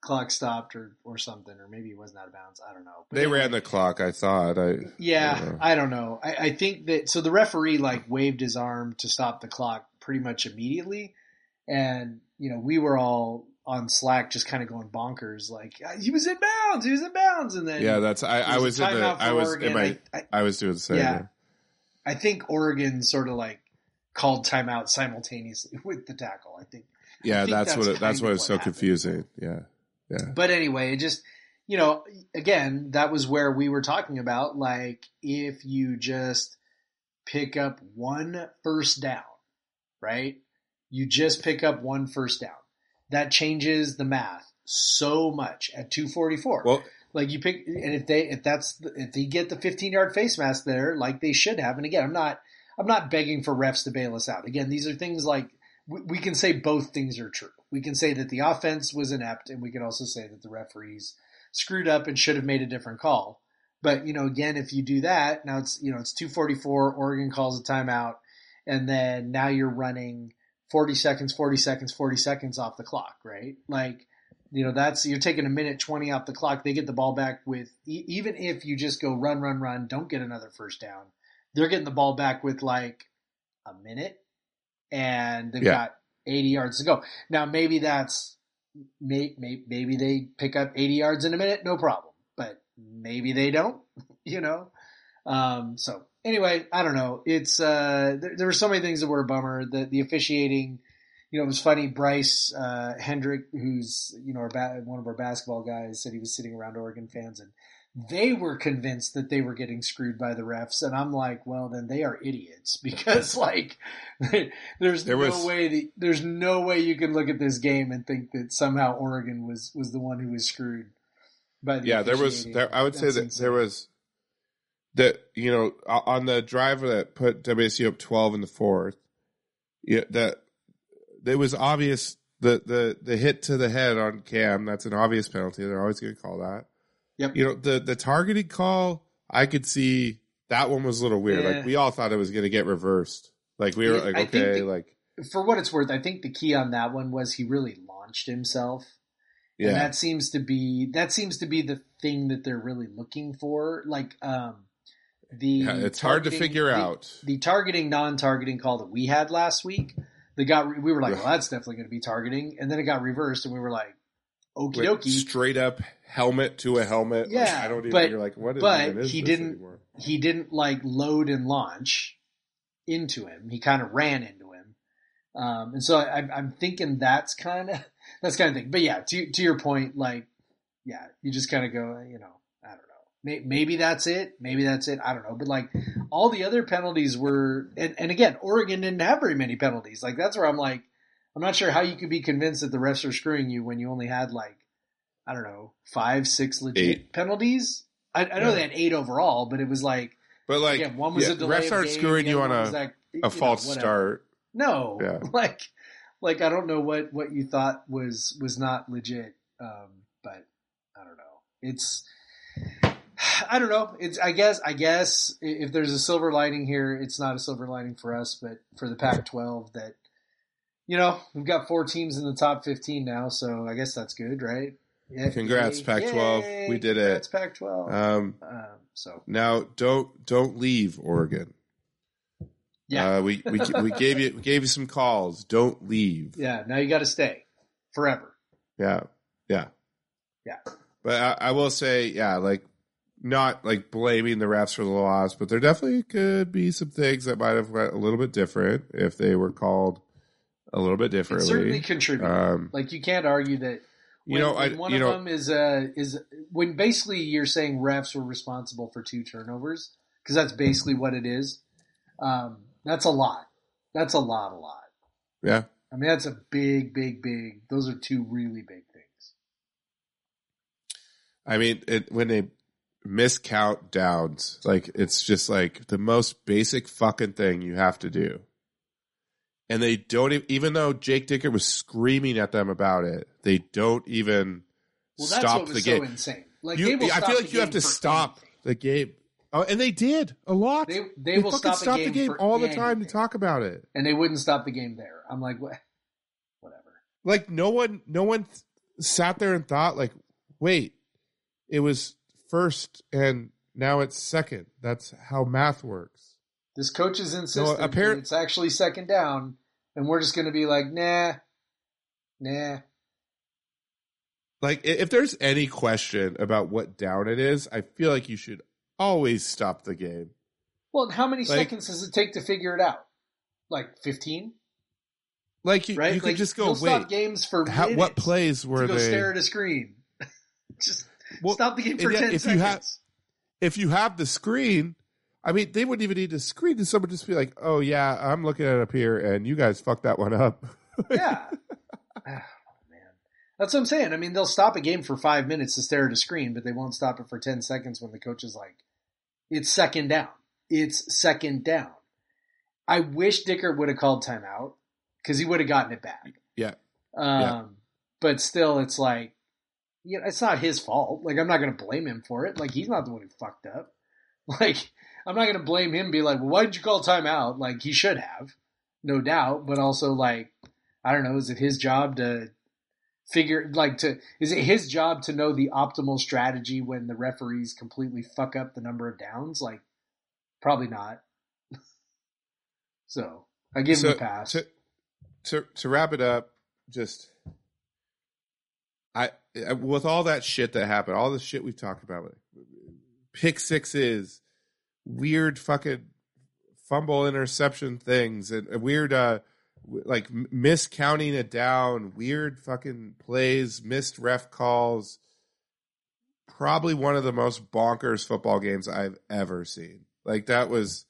clock stopped or or something or maybe he wasn't out of bounds i don't know But They anyway, ran the clock. I thought. I yeah I don't know. i don't know I, I think that so the referee like waved his arm to stop the clock pretty much immediately and you know we were all on slack just kind of going bonkers like he was in bounds he was in bounds and then yeah. That's I. I was in the. I was Oregon. in my. I, I, I was doing the same. Yeah. I think Oregon sort of like called timeout simultaneously with the tackle. I think, Yeah, think that's, that's what. It, that's what of so happened. confusing. Yeah. Yeah. but anyway, it just you know, again, that was where we were talking about like if you just pick up one first down, right? You just pick up one first down. That changes the math so much at 244. Well, Like you pick, and if they, if that's, if they get the 15 yard face mask there, like they should have. And again, I'm not, I'm not begging for refs to bail us out. Again, these are things like we, we can say both things are true. We can say that the offense was inept, and we can also say that the referees screwed up and should have made a different call. But you know, again, if you do that, now it's you know it's 244. Oregon calls a timeout, and then now you're running 40 seconds, 40 seconds, 40 seconds off the clock, right? Like you know that's you're taking a minute 20 off the clock. They get the ball back with even if you just go run, run, run, don't get another first down. They're getting the ball back with like a minute, and they've Yeah. got 80 yards to go. Now maybe that's may, may, maybe they pick up 80 yards in a minute, no problem. But maybe they don't, you know. Um, so anyway, I don't know. It's uh, there, there were so many things that were a bummer. The the officiating, you know, it was funny. Bryce uh, Hendrick, who's you know our ba- one of our basketball guys, said he was sitting around Oregon fans and they were convinced that they were getting screwed by the refs, and I'm like, well, then they are idiots because like there's There no was- way that, there's no way you can look at this game and think that somehow Oregon was was the one who was screwed by the yeah, there was. There, I would say that insane. there was that you know on the drive that put WSU up twelve in the fourth. Yeah, that it was obvious the the the hit to the head on Cam. That's an obvious penalty. They're always going to call that. Yep. You know the the targeting call. I could see that one was a little weird. Yeah. Like we all thought it was going to get reversed. Like we were Yeah, like, I okay, the- like for what it's worth, I think the key on that one was he really launched himself. Yeah. And that seems to be that seems to be the thing that they're really looking for. Like um the Yeah, it's hard to figure the- out. The targeting non-targeting call that we had last week, they got we were like, well, that's definitely going to be targeting, and then it got reversed, and we were like, okie Like, dokie. straight up helmet to a helmet. Like, Yeah, I don't even. but- you're like, what is? but he didn't- anymore? he didn't like load and launch into him. He kind of ran into him, um, and so I, I'm- I'm thinking that's kind of that's kind of thing. But yeah, to to your point, like yeah, you just kind of go, you know, I don't know. May- Maybe that's it. Maybe that's it. I don't know. But like all the other penalties were, and, and again, Oregon didn't have very many penalties. Like that's where I'm like, I'm not sure how you could be convinced that the refs are screwing you when you only had like, I don't know, five, six legit Eight. penalties. I, I know Yeah. they had eight overall, but it was like, But like, again, one was yeah, a delay. refs aren't screwing you on a like, you a know, false whatever. start. No, Yeah. like, like I don't know what what you thought was was not legit, um, but I don't know. It's I don't know. It's I guess I guess if there's a silver lining here, it's not a silver lining for us, but for the Pac-12 that you know we've got four teams in the top 15 now, so I guess that's good, right? Yeah, Congrats, yay, Pac-12. yay, We did it. Congrats, Pac-12. Um, um, so now don't don't leave Oregon. yeah, Uh, we we we gave you we gave you some calls. Don't leave. yeah. Now you got to stay forever. Yeah, yeah, Yeah. But I, I will say, yeah, like not like blaming the refs for the loss, but there definitely could be some things that might have went a little bit different if they were called a little bit It certainly differently. contributed. Um, Like you can't argue that. you know, I one you of know, them is uh is when basically you're saying refs were responsible for two turnovers because that's basically what it is. Um, that's a lot. That's a lot, a lot. yeah. I mean, that's a big, big, big. Those are two really big things. I mean, it, when they miscount downs, like it's just like the most basic fucking thing you have to do. And they don't e- even though Jake Dickert was screaming at them about it, they don't even Well, stop the game. so insane. Like You- they will I feel like you have to stop anything. the game. Oh, and they did a lot. They they, will fucking stop, the game, all the time to talk about it. and they wouldn't stop the game there. I'm like, what? Whatever. Like no one, no one th- sat there and thought like, wait, it was first and now it's second. That's how math works. This coach is insistent No, apparent- it's actually second down, and we're just going to be like, nah, nah. Like if there's any question about what down it is, I feel like you should always stop the game. Well, how many Like- seconds does it take to figure it out? Like fifteen, Like you, right? you could like, just go wait. stop games for How, what minutes plays to were go they? stare at a screen. just Well, stop the game for ten if you seconds. have- if you have the screen, I mean, they wouldn't even need to screen. And someone just be like, "Oh yeah, I'm looking at it up here, and you guys fucked that one up." yeah. Oh, man. That's what I'm saying. I mean, they'll stop a game for five minutes to stare at a screen, but they won't stop it for 10 seconds when the coach is like, it's second down. It's second down. I wish Dickert would have called timeout because he would have gotten it back. Yeah. Um, Yeah. But still, it's like, you know, it's not his fault. Like, I'm not going to blame him for it. Like, he's not the one who fucked up. Like, I'm not going to blame him and be like, well, why did you call timeout? Like, he should have, no doubt. But also, like, I don't know, is it his job to figure, like, to, is it his job to know the optimal strategy when the referees completely fuck up the number of downs? Like, probably not. so, I give him a pass. To, to to wrap it up, just with all that shit that happened, all the shit we've talked about, pick sixes, weird fucking fumble interception things and, and weird uh like miscounting it down, weird fucking plays, missed ref calls. Probably one of the most bonkers football games I've ever seen. Like that was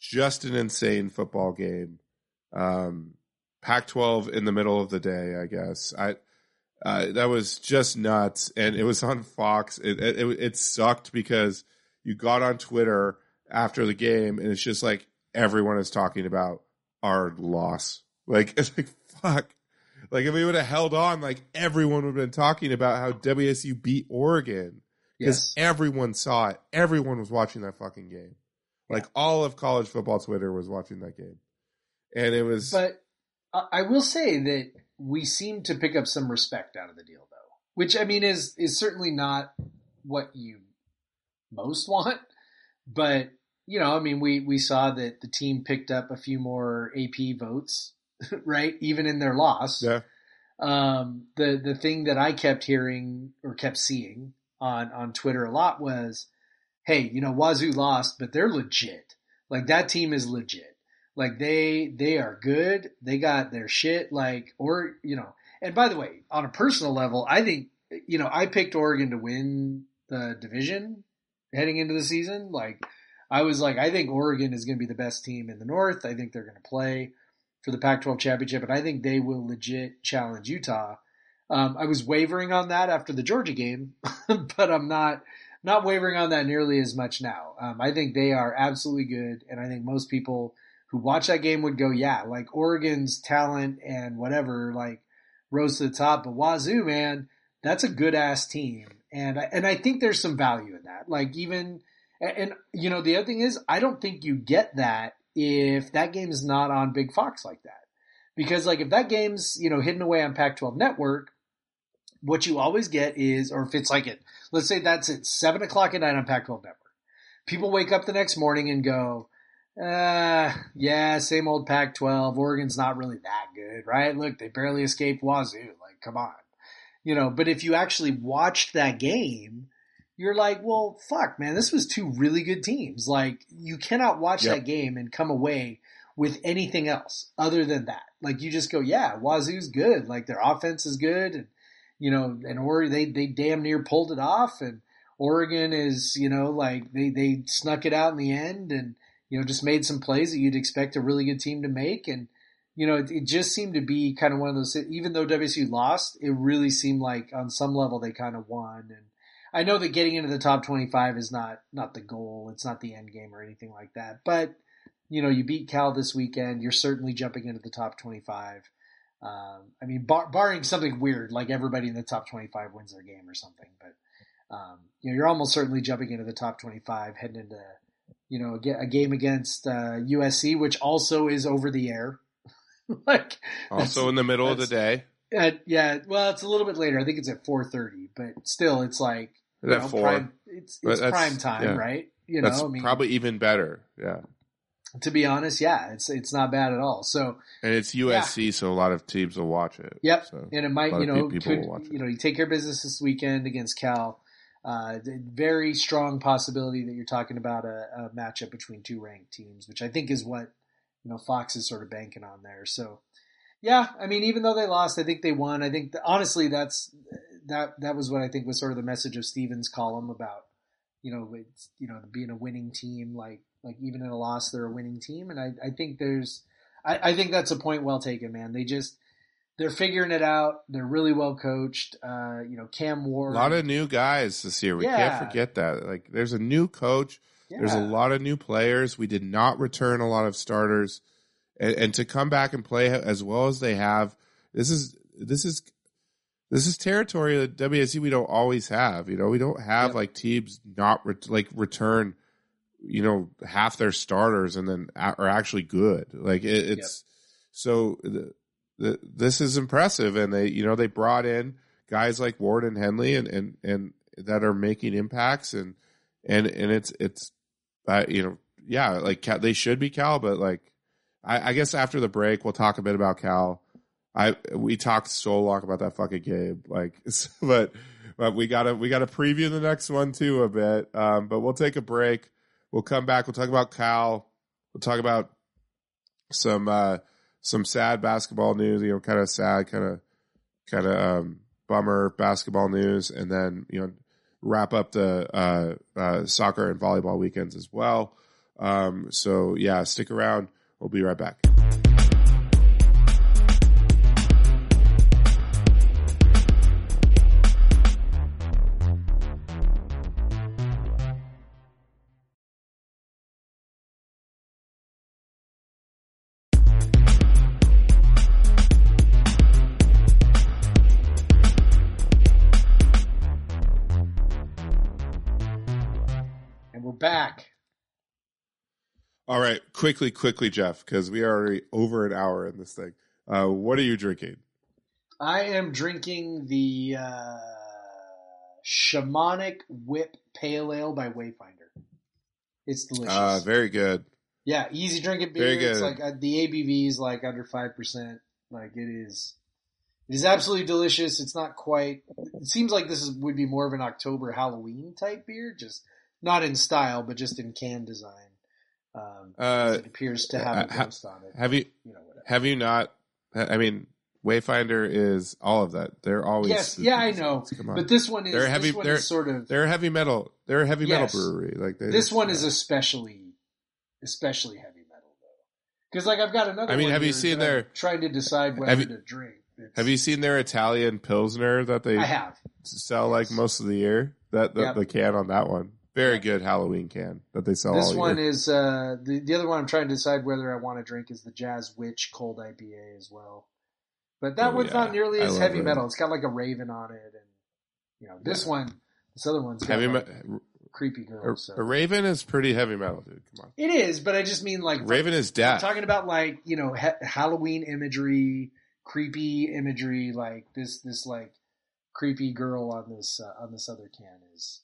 just an insane football game. Um, Pac-12 in the middle of the day, I guess. I uh, that was just nuts, and it was on Fox. It, it it sucked because you got on Twitter after the game, and it's just like everyone is talking about our loss. Like it's like fuck. Like if we would have held on, like everyone would have been talking about how WSU beat Oregon because Yes. everyone saw it. Everyone was watching that fucking game. Like all of college football Twitter was watching that game, and it was. But I will say that we seem to pick up some respect out of the deal, though, which I mean is is certainly not what you most want. But you know, I mean, we we saw that the team picked up a few more AP votes, right? Even in their loss. yeah, Um, the the thing that I kept hearing or kept seeing on on Twitter a lot was, "Hey, you know, Wazoo lost, but they're legit. Like that team is legit. Like they they are good. They got their shit. Like or you know. And by the way, on a personal level, I think you know I picked Oregon to win the division heading into the season. Like I was like, I think Oregon is going to be the best team in the North. I think they're going to play for the Pac-12 championship, and I think they will legit challenge Utah. Um, I was wavering on that after the Georgia game, but I'm not not wavering on that nearly as much now. Um, I think they are absolutely good, and I think most people who watch that game would go, yeah, like Oregon's talent and whatever, like rose to the top. But Wazoo, man, that's a good ass team, and I, and I think there's some value in that. Like even and, and you know the other thing is, I don't think you get that if that game is not on Big Fox like that, because like if that game's you know hidden away on Pac-12 Network, what you always get is, or if it's like it, let's say that's at seven o'clock at night on Pac-12 Network, people wake up the next morning and go. Uh, yeah, same old Pac-12. Oregon's not really that good, right? Look, they barely escaped Wazoo. Like, come on, you know. But if you actually watched that game, you're like, well, fuck, man, this was two really good teams. Like, you cannot watch Yep. that game and come away with anything else other than that. Like, you just go, yeah, Wazoo's good. Like, their offense is good, and you know, and or they they damn near pulled it off, and Oregon is, you know, like they they snuck it out in the end, and you know, just made some plays that you'd expect a really good team to make, and you know, it, it just seemed to be kind of one of those. Even though WSU lost, it really seemed like on some level they kind of won. And I know that getting into the top twenty-five is not not the goal; it's not the end game or anything like that. But you know, you beat Cal this weekend, you're certainly jumping into the top twenty-five. Um, I mean, bar, barring something weird like everybody in the top twenty-five wins their game or something, but um, you know, you're almost certainly jumping into the top twenty-five, heading into you know, a, game against uh, USC, which also is over the air. like, also in the middle of the day. uh, yeah, well, it's a little bit later. I think it's at four thirty, but still, it's like you know, four. Prime, it's it's prime time, yeah. right? You That's know, I mean, probably even better. Yeah. to be honest, yeah, it's it's not bad at all. So, And it's USC, so a lot of teams will watch it. Yep. So. and it might, you know, people could will watch it. you know, you take care of business this weekend against Cal. Uh, very strong possibility that you're talking about a, a matchup between two ranked teams, which I think is what you know Fox is sort of banking on there. So, yeah, I mean, even though they lost, I think they won. I think honestly, that's that that was what I think was sort of the message of Stevens' column about you know it's you know being a winning team. Like like even in a loss, they're a winning team, and I I think there's I, I think that's a point well taken, man. They just they're figuring it out. They're really well coached. Uh, you know, Cam Ward. A lot of new guys this year. We Yeah. can't forget that. Like, there's a new coach. There's a lot of new players. We did not return a lot of starters, and, and to come back and play as well as they have, this is this is this is territory that WSU we don't always have. You know, we don't have Yep. like teams not re- like return, you know, half their starters and then a- are actually good. Like it, it's so the, this is impressive, and they you know they brought in guys like Ward and Henley and and and that are making impacts and and and it's it's uh, you know yeah like Cal, they should be Cal, but like I, I guess after the break we'll talk a bit about Cal. I we talked so long about that fucking game, like, but but we gotta we gotta preview the next one too a bit. Um, but we'll take a break. We'll come back. We'll talk about Cal. We'll talk about some uh some sad basketball news. You know, kind of sad, kind of kind of um, bummer basketball news, and then you know wrap up the uh, uh, soccer and volleyball weekends as well. Um, so yeah, stick around. We'll be right back. All right, quickly, quickly, Jeff, because we are already over an hour in this thing. Uh, what are you drinking? I am drinking the uh, Shamanic Whip Pale Ale by Wayfinder. It's delicious. Uh, very good. yeah, easy drinking beer. Very It's like uh, the ABV is like under five percent. Like it is, it is absolutely delicious. It's not quite. It seems like this is, would be more of an October Halloween type beer, just not in style, but just in can design. Um, Uh, it appears to have uh, a ha- on it. Have you you know, whatever. have you not? I mean, Wayfinder is all of that. They're always Yes, yeah, I know. But this one is They're heavy- this one they're- is sort of they're heavy metal. They're a heavy Yes. metal brewery. Like they this one is especially especially heavy metal though. Because like I've got another. I mean, one have you seen that I'm their- trying to decide whether Have you- to drink? It's- Have you seen their Italian Pilsner that they I have. sell like most of the year? That the, Yep. the can on that one, very good Halloween can that they sell. This one is uh, the the other one. I'm trying to decide whether I want to drink is the Jazz Witch Cold IPA as well. But that Oh, one's yeah. not nearly I as heavy Raven. metal. It's got like a raven on it, and you know this one, this other one's got heavy. like Me- creepy a, girl. So. a Raven is pretty heavy metal, dude. Come on, It is, but I just mean like Raven is I'm death. talking about like you know ha- Halloween imagery, creepy imagery, like this this like creepy girl on this uh, on this other can is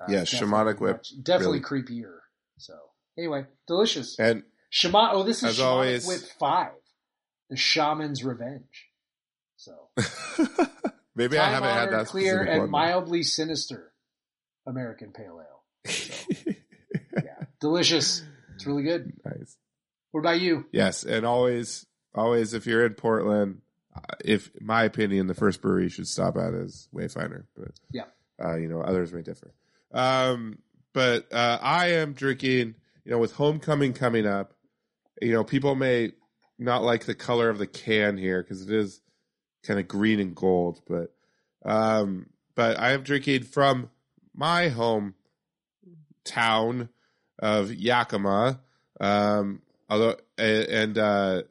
uh, Yeah, Shamanic Whip, much- definitely creepier. So anyway, delicious. and Shaman. Oh, this is Shamanic always- Whip Five, the Shaman's Revenge. So maybe I haven't had that clear and one. mildly sinister American Pale Ale. Yeah, delicious. It's really good. nice. What about you? Yes, and always, always, if you're in Portland, uh, if my opinion, the first brewery you should stop at is Wayfinder. But Yeah. uh, you know, others may differ. Um, but uh, I am drinking. You know, with homecoming coming up, you know, people may not like the color of the can here because it is kind of green and gold. But, um, but I am drinking from my home town of Yakima. Um, although and uh,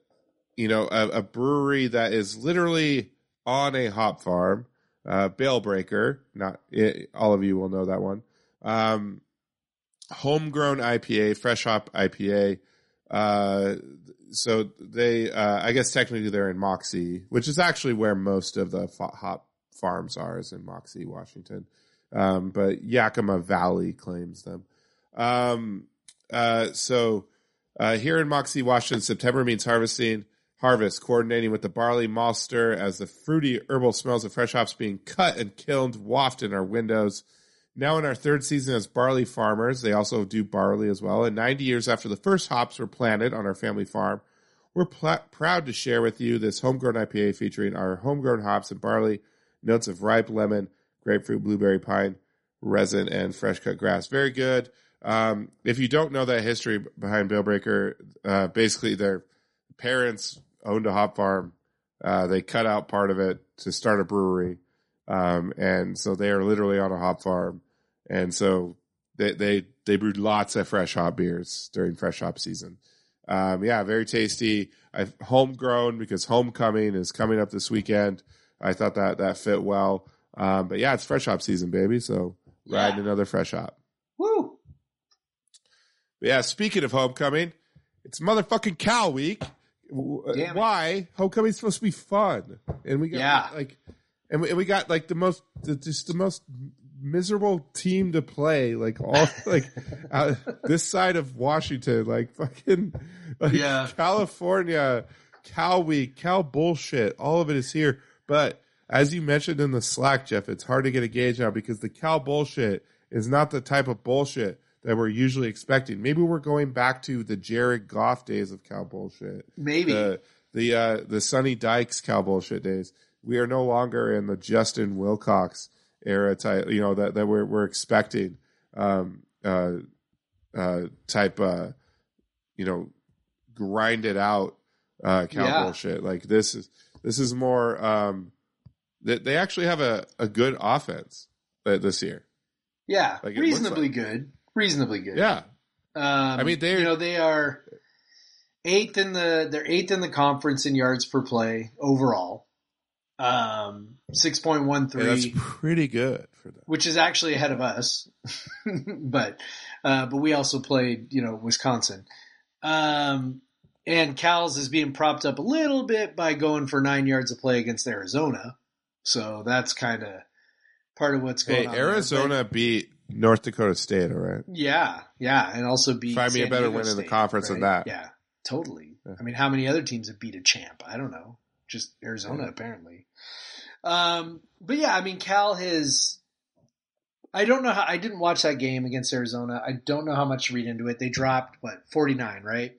you know a, a brewery that is literally on a hop farm, uh, Bale Breaker. Not it, all of you will know that one. Um, homegrown IPA, fresh hop IPA. Uh, so they, uh, I guess technically they're in Moxee, which is actually where most of the hop farms are, is in Moxee, Washington. Um, but Yakima Valley claims them. Um, uh, so uh, here in Moxee, Washington, September means harvesting, harvest, coordinating with the barley maltster as the fruity herbal smells of fresh hops being cut and kilned waft in our windows. Now in our third season as barley farmers, they also do barley as well. And 90 years after the first hops were planted on our family farm, we're pl- proud to share with you this homegrown IPA featuring our homegrown hops and barley, notes of ripe lemon, grapefruit, blueberry, pine, resin, and fresh cut grass. Very good. Um, if you don't know that history behind Bale Breaker, uh, basically their parents owned a hop farm. Uh, they cut out part of it to start a brewery. Um, and so they are literally on a hop farm. And so they, they, they brewed lots of fresh hop beers during fresh hop season. Um, yeah, very tasty. I've homegrown because homecoming is coming up this weekend. I thought that that fit well. Um, but yeah, it's fresh hop season, baby. So riding Yeah. another fresh hop. Woo! But yeah, speaking of homecoming, it's motherfucking cow week. Damn it. Why? Homecoming's supposed to be fun, and we got Yeah. like, and we, and we got like the most, the, just the most miserable team to play. Like all like uh, this side of Washington, like fucking, like Yeah. California, cow week, cow bullshit. All of it is here, but. As you mentioned in the Slack, Jeff, it's hard to get a gauge now because the cow bullshit is not the type of bullshit that we're usually expecting. Maybe we're going back to the Jared Goff days of cow bullshit. Maybe. The the uh, the Sonny Dykes cow bullshit days. We are no longer in the Justin Wilcox era type. You know that that we're we're expecting um, uh, uh, type. Uh, you know, grind it out uh, cow Yeah. bullshit. Like this is this is more. Um, they, they actually have a, a good offense uh, this year. yeah, like reasonably like. good. Reasonably good. Yeah, Um, I mean, they're- you know they are eighth in the they're eighth in the conference in yards per play overall. Um, 6.13. Yeah, that's pretty good for them. which is actually ahead of us, but uh, but we also played you know Wisconsin. Um, and Cal's is being propped up a little bit by going for nine yards of play against Arizona, so that's kind of part of what's going Hey, on. Arizona beat North Dakota State, all right. yeah, yeah, and also beat. Find me a better Diego win in the State, conference than that. Yeah, totally. Yeah. I mean, how many other teams have beat a champ? I don't know. Just Arizona, Yeah. apparently. Um, but yeah, I mean, Cal has. I don't know how. I didn't watch that game against Arizona. I don't know how much to read into it. They dropped what forty nine, right?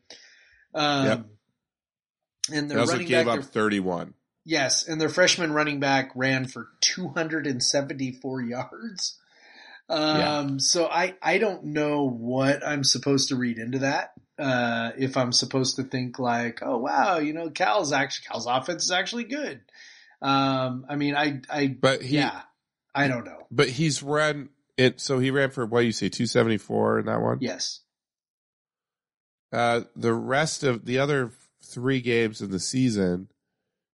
Um, Yep. And They their also running gave back, up 31. Yes, and their freshman running back ran for 274 yards. Um, so I, I don't know what I'm supposed to read into that. Uh, if I'm supposed to think like, oh wow, you know, Cal's actually Cal's offense is actually good. Um, I mean, I, I, But he yeah, I don't know. but he's run it so he ran for what do you say 274 in that one? Yes, Uh the rest of the other 3 games in the season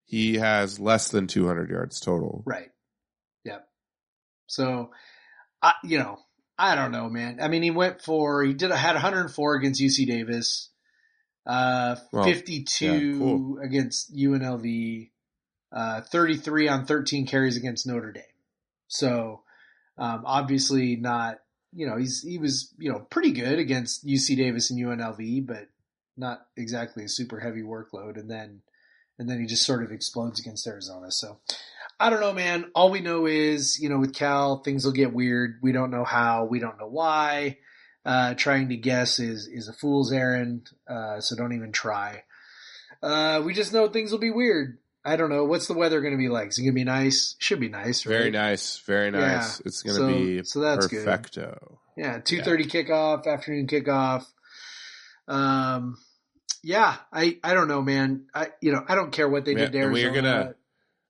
he has less than 200 yards total. right. Yep. So, I, you know, I don't know, man. I mean, he went for he did had 104 against UC Davis, uh, Well, 52 yeah, cool. against UNLV, uh, 33 on 13 carries against Notre Dame. So, um, obviously not. You know, he's he was you know pretty good against UC Davis and UNLV, but not exactly a super heavy workload. And then and then he just sort of explodes against Arizona. So I don't know, man. All we know is, you know, with Cal, things will get weird. We don't know how. We don't know why. Uh, trying to guess is is a fool's errand. Uh, so don't even try. Uh, we just know things will be weird. I don't know. What's the weather going to be like? Is it going to be nice? Should be nice, right? Very nice, very nice. It's going to So- be so that's good. perfecto. Yeah, two thirty kickoff, afternoon kickoff. Um, yeah, I I don't know, man. I you know I don't care what they Yeah, did there. we're gonna-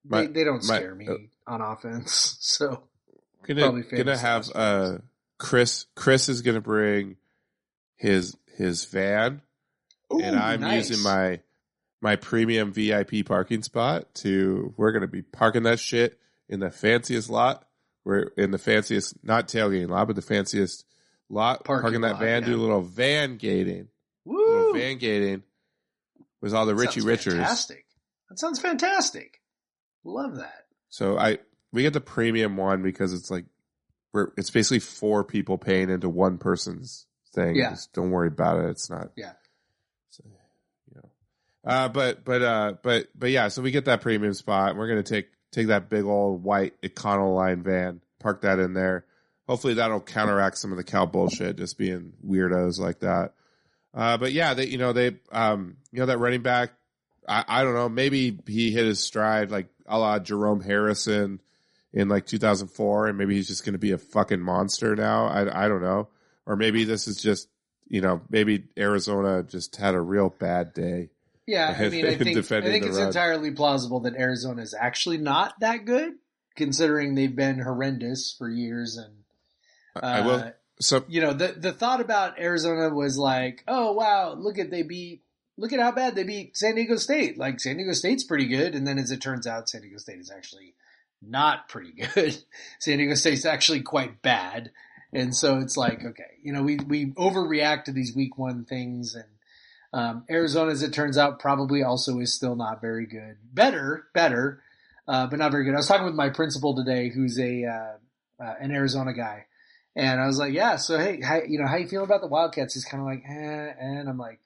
my- they don't my- scare me uh, on offense. So Gonna Probably gonna have uh Chris Chris is gonna bring his his van and I'm nice. using my my premium VIP parking spot to we're gonna be parking that shit in the fanciest lot. We're in the fanciest not tailgating lot, but the fanciest lot. Parking parking that lot, van, yeah. do a little van gating. Woo! Little van gating with all the That Richie sounds Richards. Fantastic. That sounds fantastic. Love that. So I we get the premium one because it's like we're it's basically four people paying into one person's thing. Yeah. Just don't worry about it. It's not. Yeah. So, you know. Uh, but but uh but but yeah. So we get that premium spot. We're gonna take take that big old white Econoline van, park that in there. Hopefully that'll counteract some of the cow bullshit, just being weirdos like that. Uh, but yeah, they you know they um you know that running back. I, I don't know. Maybe he hit his stride like a la Jerome Harrison in like 2004, and maybe he's just going to be a fucking monster now. I, I don't know. Or maybe this is just, you know, maybe Arizona just had a real bad day. Yeah, I mean, I think I think it's run. entirely plausible that Arizona is actually not that good, considering they've been horrendous for years. And uh, I will. So you know, the the thought about Arizona was like, oh wow, look at they beat, look at how bad they beat San Diego State. Like San Diego State's pretty good, and then as it turns out, San Diego State is actually not pretty good. San Diego State's actually quite bad, and so it's like, okay, you know, we we overreact to these week one things, and um, Arizona, as it turns out, probably also is still not very good. Better, better, uh, but not very good. I was talking with my principal today, who's a uh, uh, an Arizona guy. And I was like, yeah, so hey, how, you know, how you feel about the Wildcats? He's kind of like, eh, and I'm like,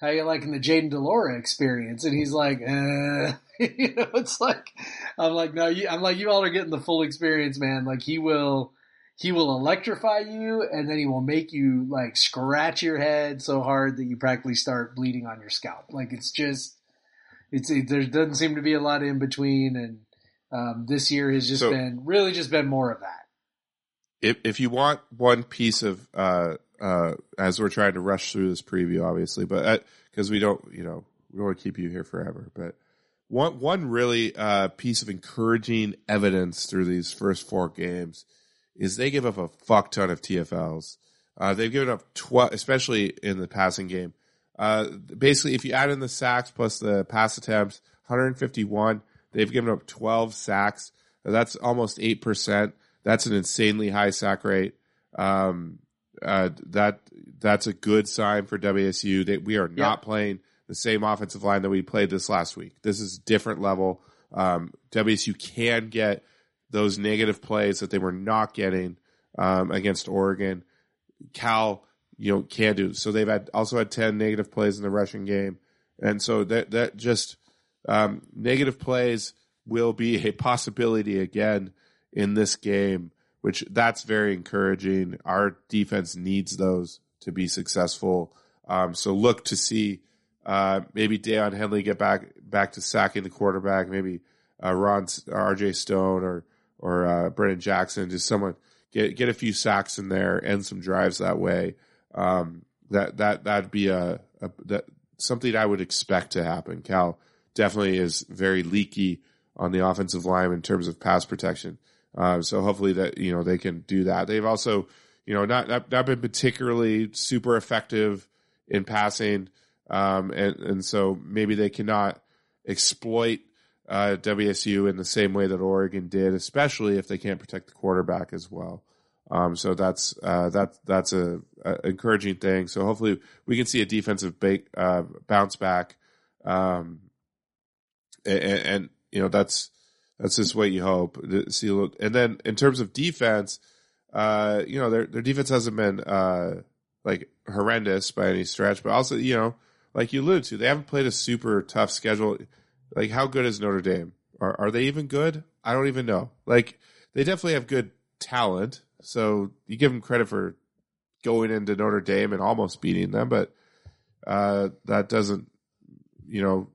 how you liking the Jayden de Laura experience? And he's like, eh. you know, it's like, I'm like, no, you, I'm like, you all are getting the full experience, man. Like he will, he will electrify you, and then he will make you like scratch your head so hard that you practically start bleeding on your scalp. Like it's just, it's it, there doesn't seem to be a lot in between, and um, this year has just So- been really just been more of that. if if you want one piece of uh uh as we're trying to rush through this preview obviously but because we don't you know we don't want to keep you here forever but one one really uh piece of encouraging evidence through these first four games is they give up a fuck ton of TFLs uh they've given up 12 especially in the passing game. Uh basically if you add in the sacks plus the pass attempts 151 they've given up 12 sacks. That's almost 8% that's an insanely high sack rate. Um, uh, that that's a good sign for WSU. That we are not Yep. playing the same offensive line that we played this last week. This is a different level. Um, WSU can get those negative plays that they were not getting um, against Oregon. Cal, you know, can do. So they've had also had ten negative plays in the rushing game, and so that that just um, negative plays will be a possibility again in this game, which that's very encouraging. Our defense needs those to be successful. Um, so look to see uh, maybe Daiyan Henley get back back to sacking the quarterback. Maybe uh, Ron R.J. Stone or or uh, Brennan Jackson, just someone get get a few sacks in there and some drives that way. Um, that that that'd be a, a that something I would expect to happen. Cal definitely is very leaky on the offensive line in terms of pass protection. Uh, so hopefully that you know they can do that. They've also you know not not, not been particularly super effective in passing, um, and and so maybe they cannot exploit uh, WSU in the same way that Oregon did, especially if they can't protect the quarterback as well. Um, so that's uh, that that's a, a encouraging thing. So hopefully we can see a defensive ba- uh, bounce back, um, and, and you know that's that's just what you hope. See, and then in terms of defense, uh, you know their their defense hasn't been uh, like horrendous by any stretch, but also you know like you alluded to, they haven't played a super tough schedule. Like how good is Notre Dame? Are are they even good? I don't even know. Like they definitely have good talent, so you give them credit for going into Notre Dame and almost beating them, but uh, that doesn't you know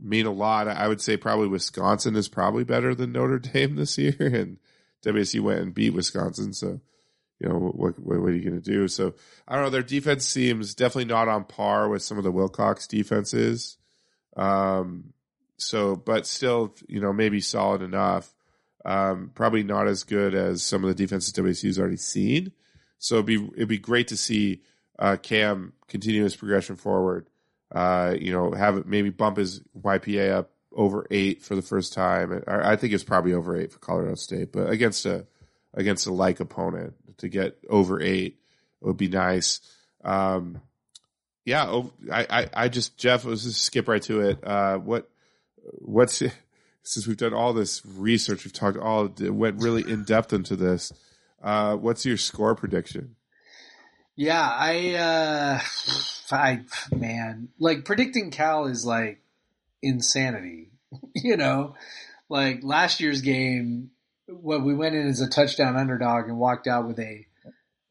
mean a lot. I would say probably Wisconsin is probably better than Notre Dame this year, and WSU went and beat Wisconsin. So, you know, what what, what are you going to do? So, I don't know. Their defense seems definitely not on par with some of the Wilcox defenses. Um, so, but still, you know, maybe solid enough. Um, probably not as good as some of the defenses WSU's already seen. So it'd be it'd be great to see uh, Cam continue his progression forward uh, you know, have maybe bump his YPA up over eight for the first time. I, think it's probably over eight for Colorado State, but against a against a like opponent to get over eight would be nice. Um, yeah, I, I, I just Jeff, let's just skip right to it. Uh, what what's since we've done all this research, we've talked all went really in depth into this. Uh, what's your score prediction? Yeah, I, uh, I, man, like predicting Cal is like insanity, you know, like last year's game, what we went in as a touchdown underdog and walked out with a,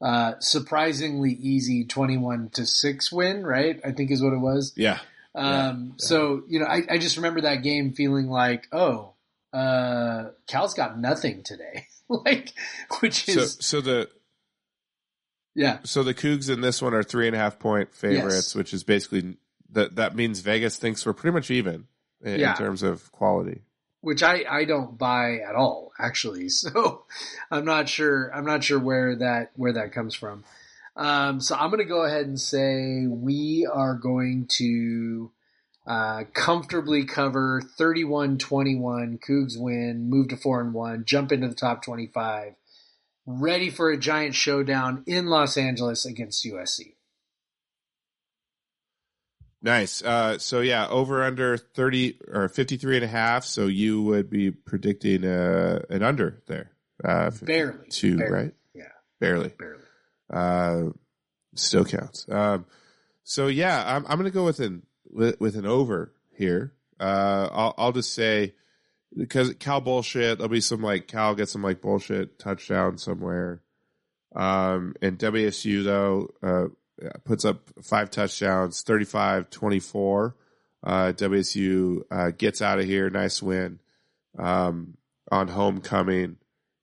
uh, surprisingly easy 21 to 6 win, right? I think is what it was. Yeah, Um, Yeah. so, you know, I, I just remember that game feeling like, oh, uh, Cal's got nothing today. like, which so is, so the yeah, So the Cougs in this one are three and a half point favorites, Yes. which is basically that. That means Vegas thinks we're pretty much even in, Yeah. in terms of quality. which I, I don't buy at all actually. So I'm not sure I'm not sure where that where that comes from. Um, so I'm going to go ahead and say we are going to uh, comfortably cover 31-21. Cougs win, move to four and one, jump into the top 25. Ready for a giant showdown in Los Angeles against USC. Nice. Uh, so yeah, over under thirty or 53 and a half. So you would be predicting uh, an under there. Uh, Barely. two, Barely. right? Yeah, Barely. barely. Uh, still counts. Um, so yeah, I'm I'm gonna go with an with, with an over here. Uh, I'll I'll just say because Cal bullshit. There'll be some like Cal gets some like bullshit touchdown somewhere. Um, and WSU though uh, puts up five touchdowns, 35-24. Uh, WSU uh, gets out of here, nice win um, on homecoming.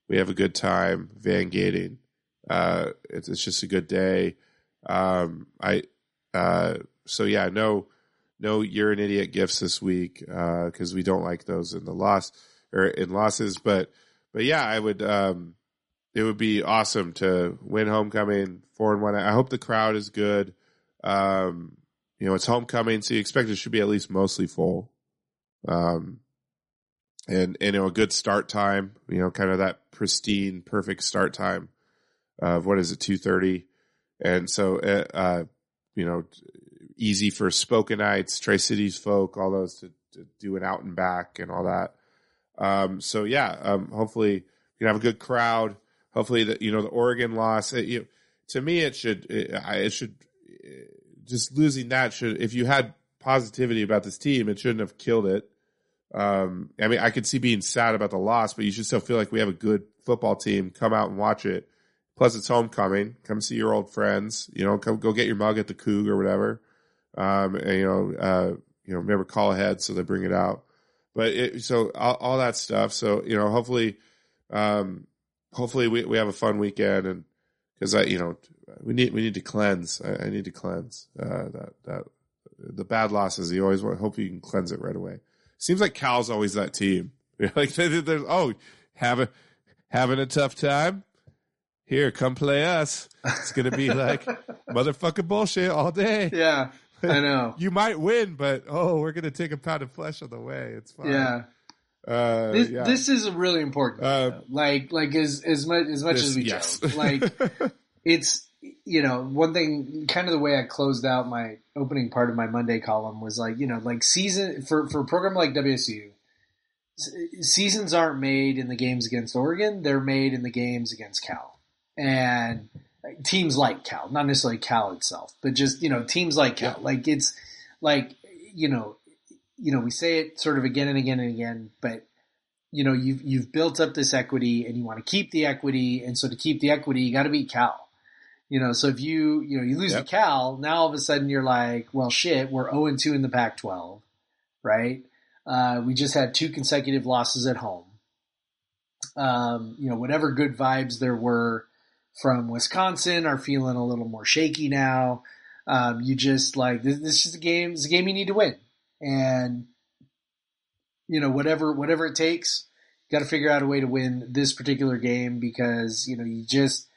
We have a good time Van Gating. Uh, it's, it's just a good day. Um, I uh, so yeah, no, no, you're an idiot gifts this week because we don't like those in the loss or in losses. But but yeah, I would. Um, it would be awesome to win homecoming four and one. I hope the crowd is good. Um, you know, it's homecoming, so you expect it should be at least mostly full. Um, and and you know, a good start time. You know, kind of that pristine, perfect start time of what is it, two thirty, and so uh, uh, you know, easy for Spokanites, Tri Cities folk, all those to, to do an out and back and all that. Um, so yeah, um, hopefully we can have a good crowd. Hopefully that you know the Oregon loss. It, you, to me, it should it, it should just losing that should if you had positivity about this team, it shouldn't have killed it. Um, I mean, I could see being sad about the loss, but you should still feel like we have a good football team. Come out and watch it. Plus, it's homecoming. Come see your old friends. You know, come go get your mug at the Coug or whatever. Um, and, you know, uh, you know, remember call ahead so they bring it out. But it, so all, all that stuff. So you know, hopefully, um, hopefully we, we have a fun weekend and because I, you know, we need we need to cleanse. I, I need to cleanse uh, that that the bad losses. You always want hope you can cleanse it right away. Seems like Cal's always that team. like they, there's oh having having a tough time. Here, come play us. It's gonna be like motherfucking bullshit all day. Yeah, I know. You might win, but oh, we're gonna take a pound of flesh on the way. It's fine. Yeah, uh, this, yeah. this is really important. Uh, like, like as as much as much This- as we yes. joke, like it's you know one thing. Kind of the way I closed out my opening part of my Monday column was like you know like season for for a program like WSU. Seasons aren't made in the games against Oregon; they're made in the games against Cal, and teams like Cal, not necessarily Cal itself, but just you know teams like Cal. Like it's like you know, you know we say it sort of again and again and again, but you know you've you've built up this equity and you want to keep the equity, and so to keep the equity, you got to beat Cal. You know, so if you you know you lose Yep. to Cal, now all of a sudden you're like, well, shit, we're zero and two in the Pac-12, right? Uh, we just had two consecutive losses at home. Um, you know, whatever good vibes there were from Wisconsin are feeling a little more shaky now. Um, you just like this, this is a game. It's a game you need to win, and you know whatever whatever it takes, you got to figure out a way to win this particular game because you know you just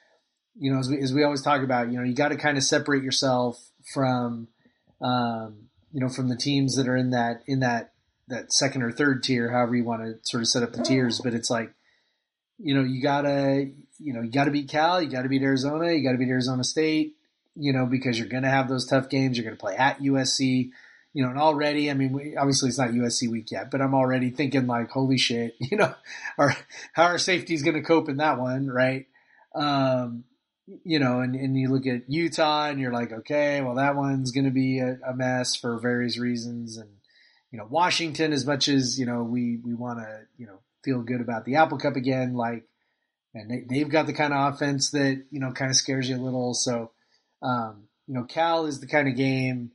you know as we as we always talk about you know you got to kind of separate yourself from um, you know from the teams that are in that in that that second or third tier, however you want to sort of set up the tiers. But it's like you know you gotta you know you gotta beat Cal, you gotta beat Arizona, you gotta beat Arizona State you know, because you're going to have those tough games. You're going to play at USC, you know, and already, I mean, we, obviously it's not USC week yet, but I'm already thinking like, holy shit, you know, our, how our safety is going to cope in that one, right? Um, you know, and, and you look at Utah and you're like, okay, well, that one's going to be a, a mess for various reasons. And, you know, Washington, as much as, you know, we, we want to, you know, feel good about the Apple Cup again, like, and they, they've got the kind of offense that, you know, kind of scares you a little. So, um, you know, Cal is the kind of game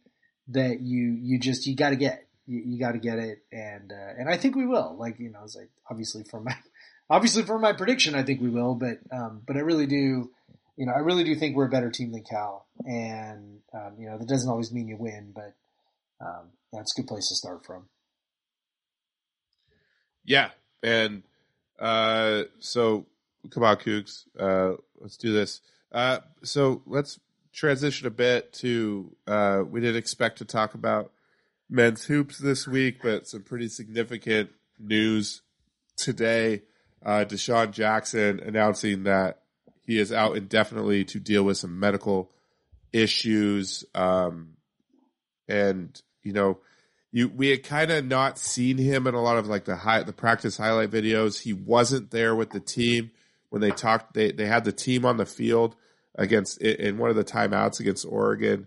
that you you just you got to get. You, you got to get it, and uh, and I think we will. Like you know, it's like obviously for my obviously for my prediction, I think we will. But um, but I really do, you know, I really do think we're a better team than Cal, and um, you know that doesn't always mean you win, but um, that's a good place to start from. Yeah, and uh, so come on, Cougs, uh, let's do this. Uh, so let's transition a bit to. Uh, we didn't expect to talk about men's hoops this week, but some pretty significant news today. Uh, Dishon Jackson announcing that he is out indefinitely to deal with some medical issues. Um, and you know, you we had kind of not seen him in a lot of like the high the practice highlight videos. He wasn't there with the team when they talked. They they had the team on the field against in one of the timeouts against Oregon,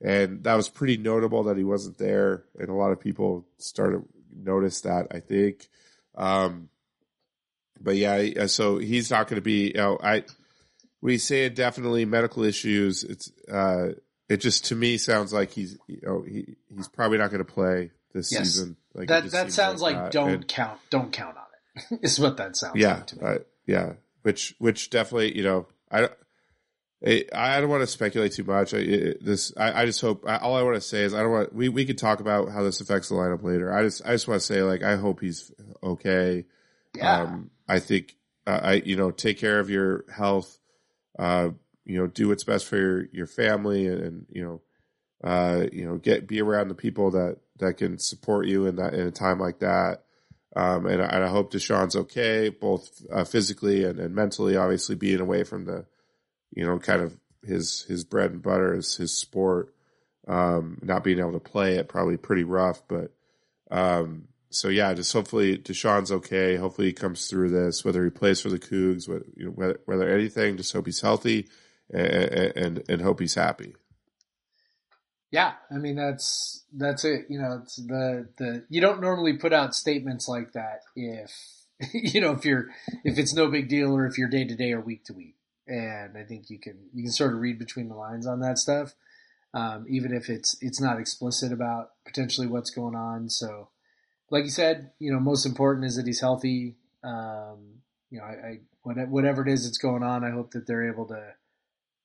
and that was pretty notable that he wasn't there. And a lot of people started notice that. I think. Um, but yeah, so he's not going to be. You know, I we say indefinitely medical issues. It's uh, it just to me sounds like he's you know he he's probably not going to play this Yes. season. Like that that sounds like, that. don't And- count don't count on it. is what that sounds yeah, like to me. uh, yeah. Which which definitely you know I. I I don't want to speculate too much. I, it, this I, I just hope. All I want to say is I don't want. We we could talk about how this affects the lineup later. I just I just want to say like I hope he's okay. yeah. Um, I think uh, I you know take care of your health. Uh, you know, do what's best for your your family, and, and you know, uh, you know, get be around the people that that can support you in that in a time like that. Um, and, I- and I hope Dishon's okay, both uh, physically and, and mentally. Obviously, being away from the, you know, kind of his his bread and butter is his sport. Um, not being able to play it probably pretty rough, but um, so yeah, just hopefully Dishon's okay. Hopefully he comes through this, whether he plays for the Cougs, whether, you know, whether, whether anything. Just hope he's healthy and, and and hope he's happy. Yeah, I mean that's that's it. You know, it's the the you don't normally put out statements like that if you know if you're if it's no big deal or if you're day to day or week to week. And I think you can you can sort of read between the lines on that stuff, um, even if it's it's not explicit about potentially what's going on. So, like you said, you know, most important is that he's healthy. Um, you know, I, I whatever it is that's going on, I hope that they're able to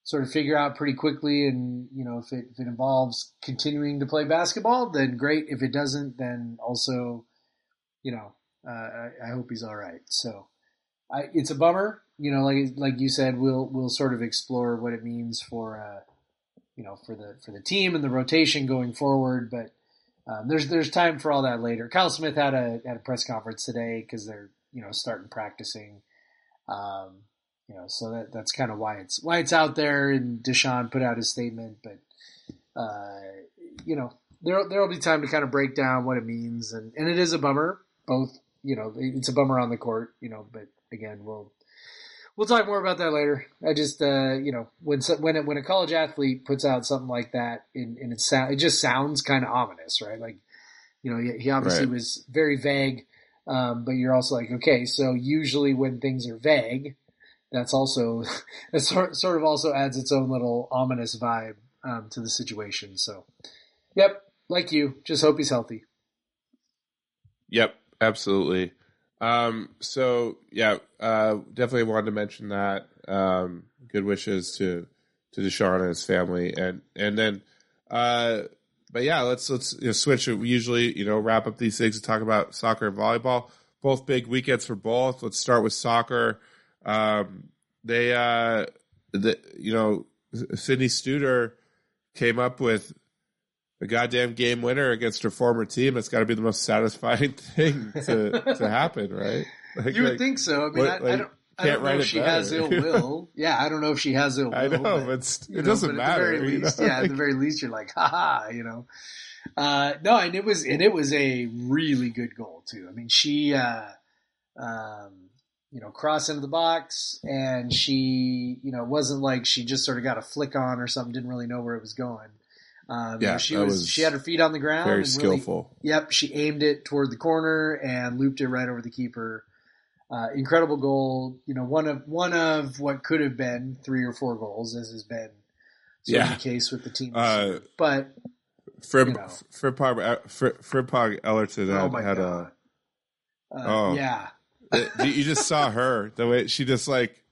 sort of figure out pretty quickly. And you know, if it if it involves continuing to play basketball, then great. If it doesn't, then also, you know, uh, I, I hope he's all right. So, I, it's a bummer. You know, like like you said, we'll we'll sort of explore what it means for uh, you know for the for the team and the rotation going forward. But um, there's there's time for all that later. Kyle Smith had a had a press conference today because they're you know starting practicing. Um, you know, so that that's kind of why it's why it's out there. And Dishon put out his statement, but uh, you know, there there will be time to kind of break down what it means, and and it is a bummer. Both, you know, it's a bummer on the court, you know, but again, we'll we'll talk more about that later. I just, uh, you know, when when it, when a college athlete puts out something like that, and, and it sound it just sounds kind of ominous, right? Like, you know, he, he obviously Right. was very vague, um, but you're also like, okay, so usually when things are vague, that's also that sort of also adds its own little ominous vibe um, to the situation. So, yep, like you, just hope he's healthy. Yep, absolutely. Um, so yeah, uh, definitely wanted to mention that. Um, good wishes to to Dishon and his family, and and then, uh, but yeah, let's let's you know, switch. We usually you know wrap up these things and talk about soccer and volleyball. Both big weekends for both. Let's start with soccer. Um, they uh, the you know Sydney Studer came up with a goddamn game winner against her former team. It's got to be the most satisfying thing to to happen, right? Like, You would like, think so. I mean, what- I, I don't. I can't don't know if she has better, ill will. Yeah, I don't know if she has ill will. I know, but, but it know, doesn't but At the very least, know? yeah, at the very least, you're like, haha, you know. Uh, no, and it was and it was a really good goal too. I mean, she, uh, um, you know, cross into the box, and she, you know, it wasn't like she just sort of got a flick on or something, didn't really know where it was going. Um, Yeah, she was, was she had her feet on the ground, very and really- skillful. Yep, she aimed it toward the corner and looped it right over the keeper. Uh, incredible goal. You know, one of one of what could have been three or four goals, as has been sort of Yeah. the case with the team. Uh, but Frib, you know. Frimpong, uh, Fri- Frimpong Ellerton oh had, god, uh, oh. yeah, a. you just saw her the way she just like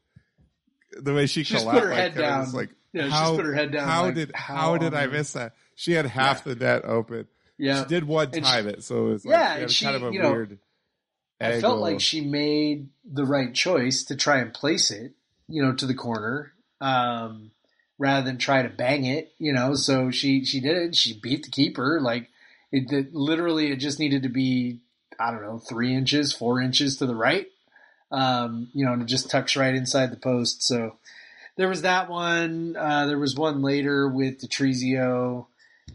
the way she She just collapsed. put her like, head down. like Yeah, she how just put her head down, How like, did how how, did I miss that? She had half the net open. yeah. She did one And time she- it, so it was like Yeah, and had she, kind of a you know, weird. I felt like she made the right choice to try and place it, you know, to the corner, um, rather than try to bang it, you know. So she she did it. She beat the keeper. Like it, it literally, it just needed to be, I don't know, three inches, four inches to the right, um, you know, and it just tucks right inside the post. So there was that one. Uh, there was one later with Detrezio,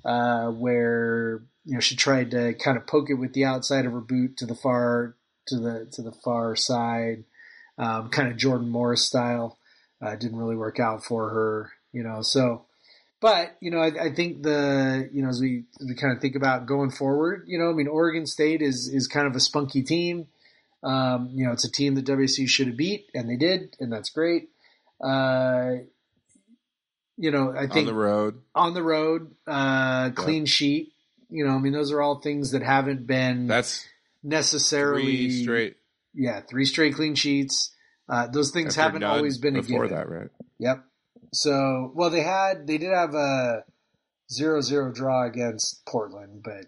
uh, where you know she tried to kind of poke it with the outside of her boot to the far to the to the far side, um, kind of Jordan Morris style. Uh, didn't really work out for her, you know. So, but you know, I, I think the you know as we as we kind of think about going forward, you know, I mean, Oregon State is is kind of a spunky team. Um, you know, it's a team that WSU should have beat, and they did, and that's great. Uh, you know, I on think the road. on the road, uh, clean sheet. You know, I mean, those are all things that haven't been That's necessarily three straight. Yeah, three straight clean sheets. Uh, those things after haven't always been a before given. that, right? Yep. So, well, they had they did have a zero zero draw against Portland, but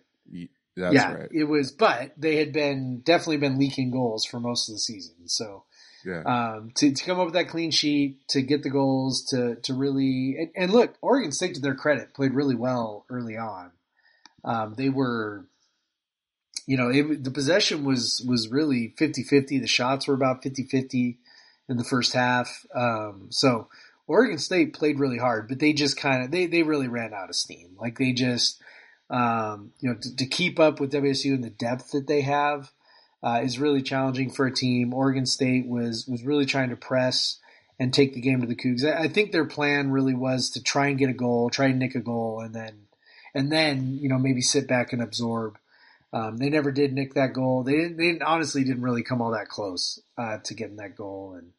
That's yeah, right. it was. But they had been definitely been leaking goals for most of the season. So Yeah. um, to to come up with that clean sheet, to get the goals, to to really and, and look, Oregon State to their credit played really well early on. Um, they were, you know, it, the possession was was really 50-50. The shots were about 50-50 in the first half. Um, so Oregon State played really hard, but they just kind of they they really ran out of steam. Like they just um, you know to, to keep up with WSU and the depth that they have uh, is really challenging for a team. Oregon State was was really trying to press and take the game to the Cougs. I, I think their plan really was to try and get a goal, try and nick a goal, and then and then you know maybe sit back and absorb. Um, they never did nick that goal. They didn't, they didn't, honestly didn't really come all that close uh, to getting that goal, and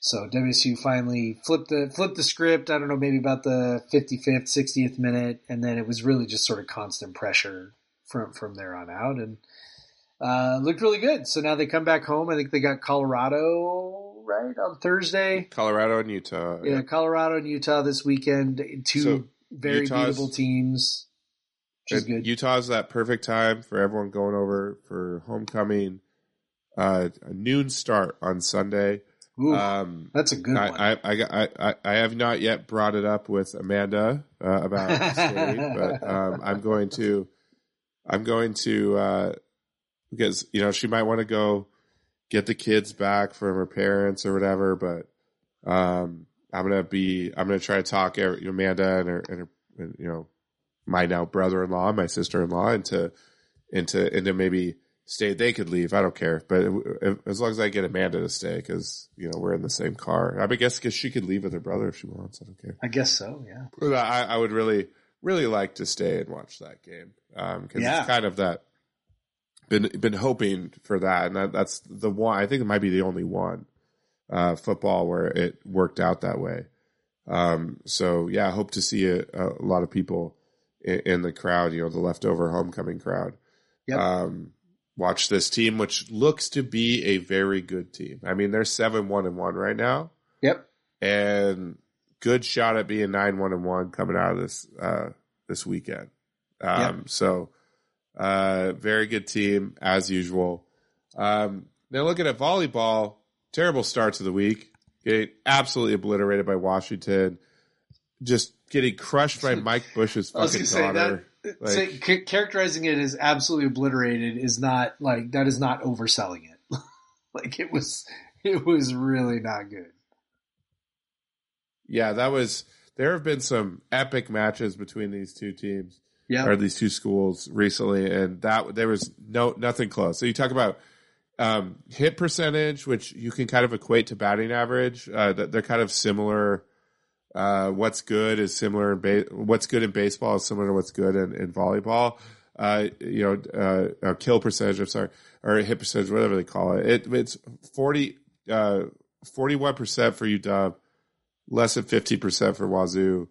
so WSU finally flipped the flipped the script. I don't know, maybe about the 55th, 60th minute, and then it was really just sort of constant pressure from from there on out, and uh, looked really good. So now they come back home. I think they got Colorado right on Thursday. Colorado and Utah. Yeah, Colorado and Utah this weekend. Two So, very Utah's- beatable teams, which is good. Utah's that perfect time for everyone going over for homecoming. Uh, a noon start on Sunday. Ooh, Um, that's a good. I, I, I, I, I, I have not yet brought it up with Amanda uh, about state, but um, I'm going to, I'm going to, uh, because you know she might want to go get the kids back from her parents or whatever, but um, I'm gonna be, I'm gonna try to talk Amanda and her, and her, and, you know, my now brother-in-law, my sister-in-law into, into, into maybe stay. They could leave. I don't care, but if, as long as I get Amanda to stay, because you know we're in the same car. I mean, guess because she could leave with her brother if she wants. I don't care. I guess so. Yeah. But I, I would really, really like to stay and watch that game because Yeah. it's kind of that. Been been hoping for that, and that, that's the one. I think it might be the only one uh, football where it worked out that way. Um, so yeah, I hope to see a, a lot of people in, in the crowd. You know, the leftover homecoming crowd. Yep. Um, watch this team, which looks to be a very good team. I mean, they're seven one and one right now Yep. and good shot at being nine one and one coming out of this uh, this weekend. Um, So uh, very good team as usual. Um, now looking at volleyball, terrible start to the week, getting absolutely obliterated by Washington, just getting crushed by Mike Bush's fucking gonna say daughter. that. Like- say, ca- characterizing it as absolutely obliterated is not like that is not overselling it. like it was, it was really not good. yeah, that was. There have been some epic matches between these two teams. Yeah. or these two schools recently, and that there was no nothing close. So you talk about um, hit percentage, which you can kind of equate to batting average. Uh, they're kind of similar. Uh, what's good is similar in ba- what's good in baseball is similar to what's good in, in volleyball. Uh, you know, uh, kill percentage. I'm sorry, or hit percentage, whatever they call it. it it's 40, uh, 41% for UW, less than 50% for Wazoo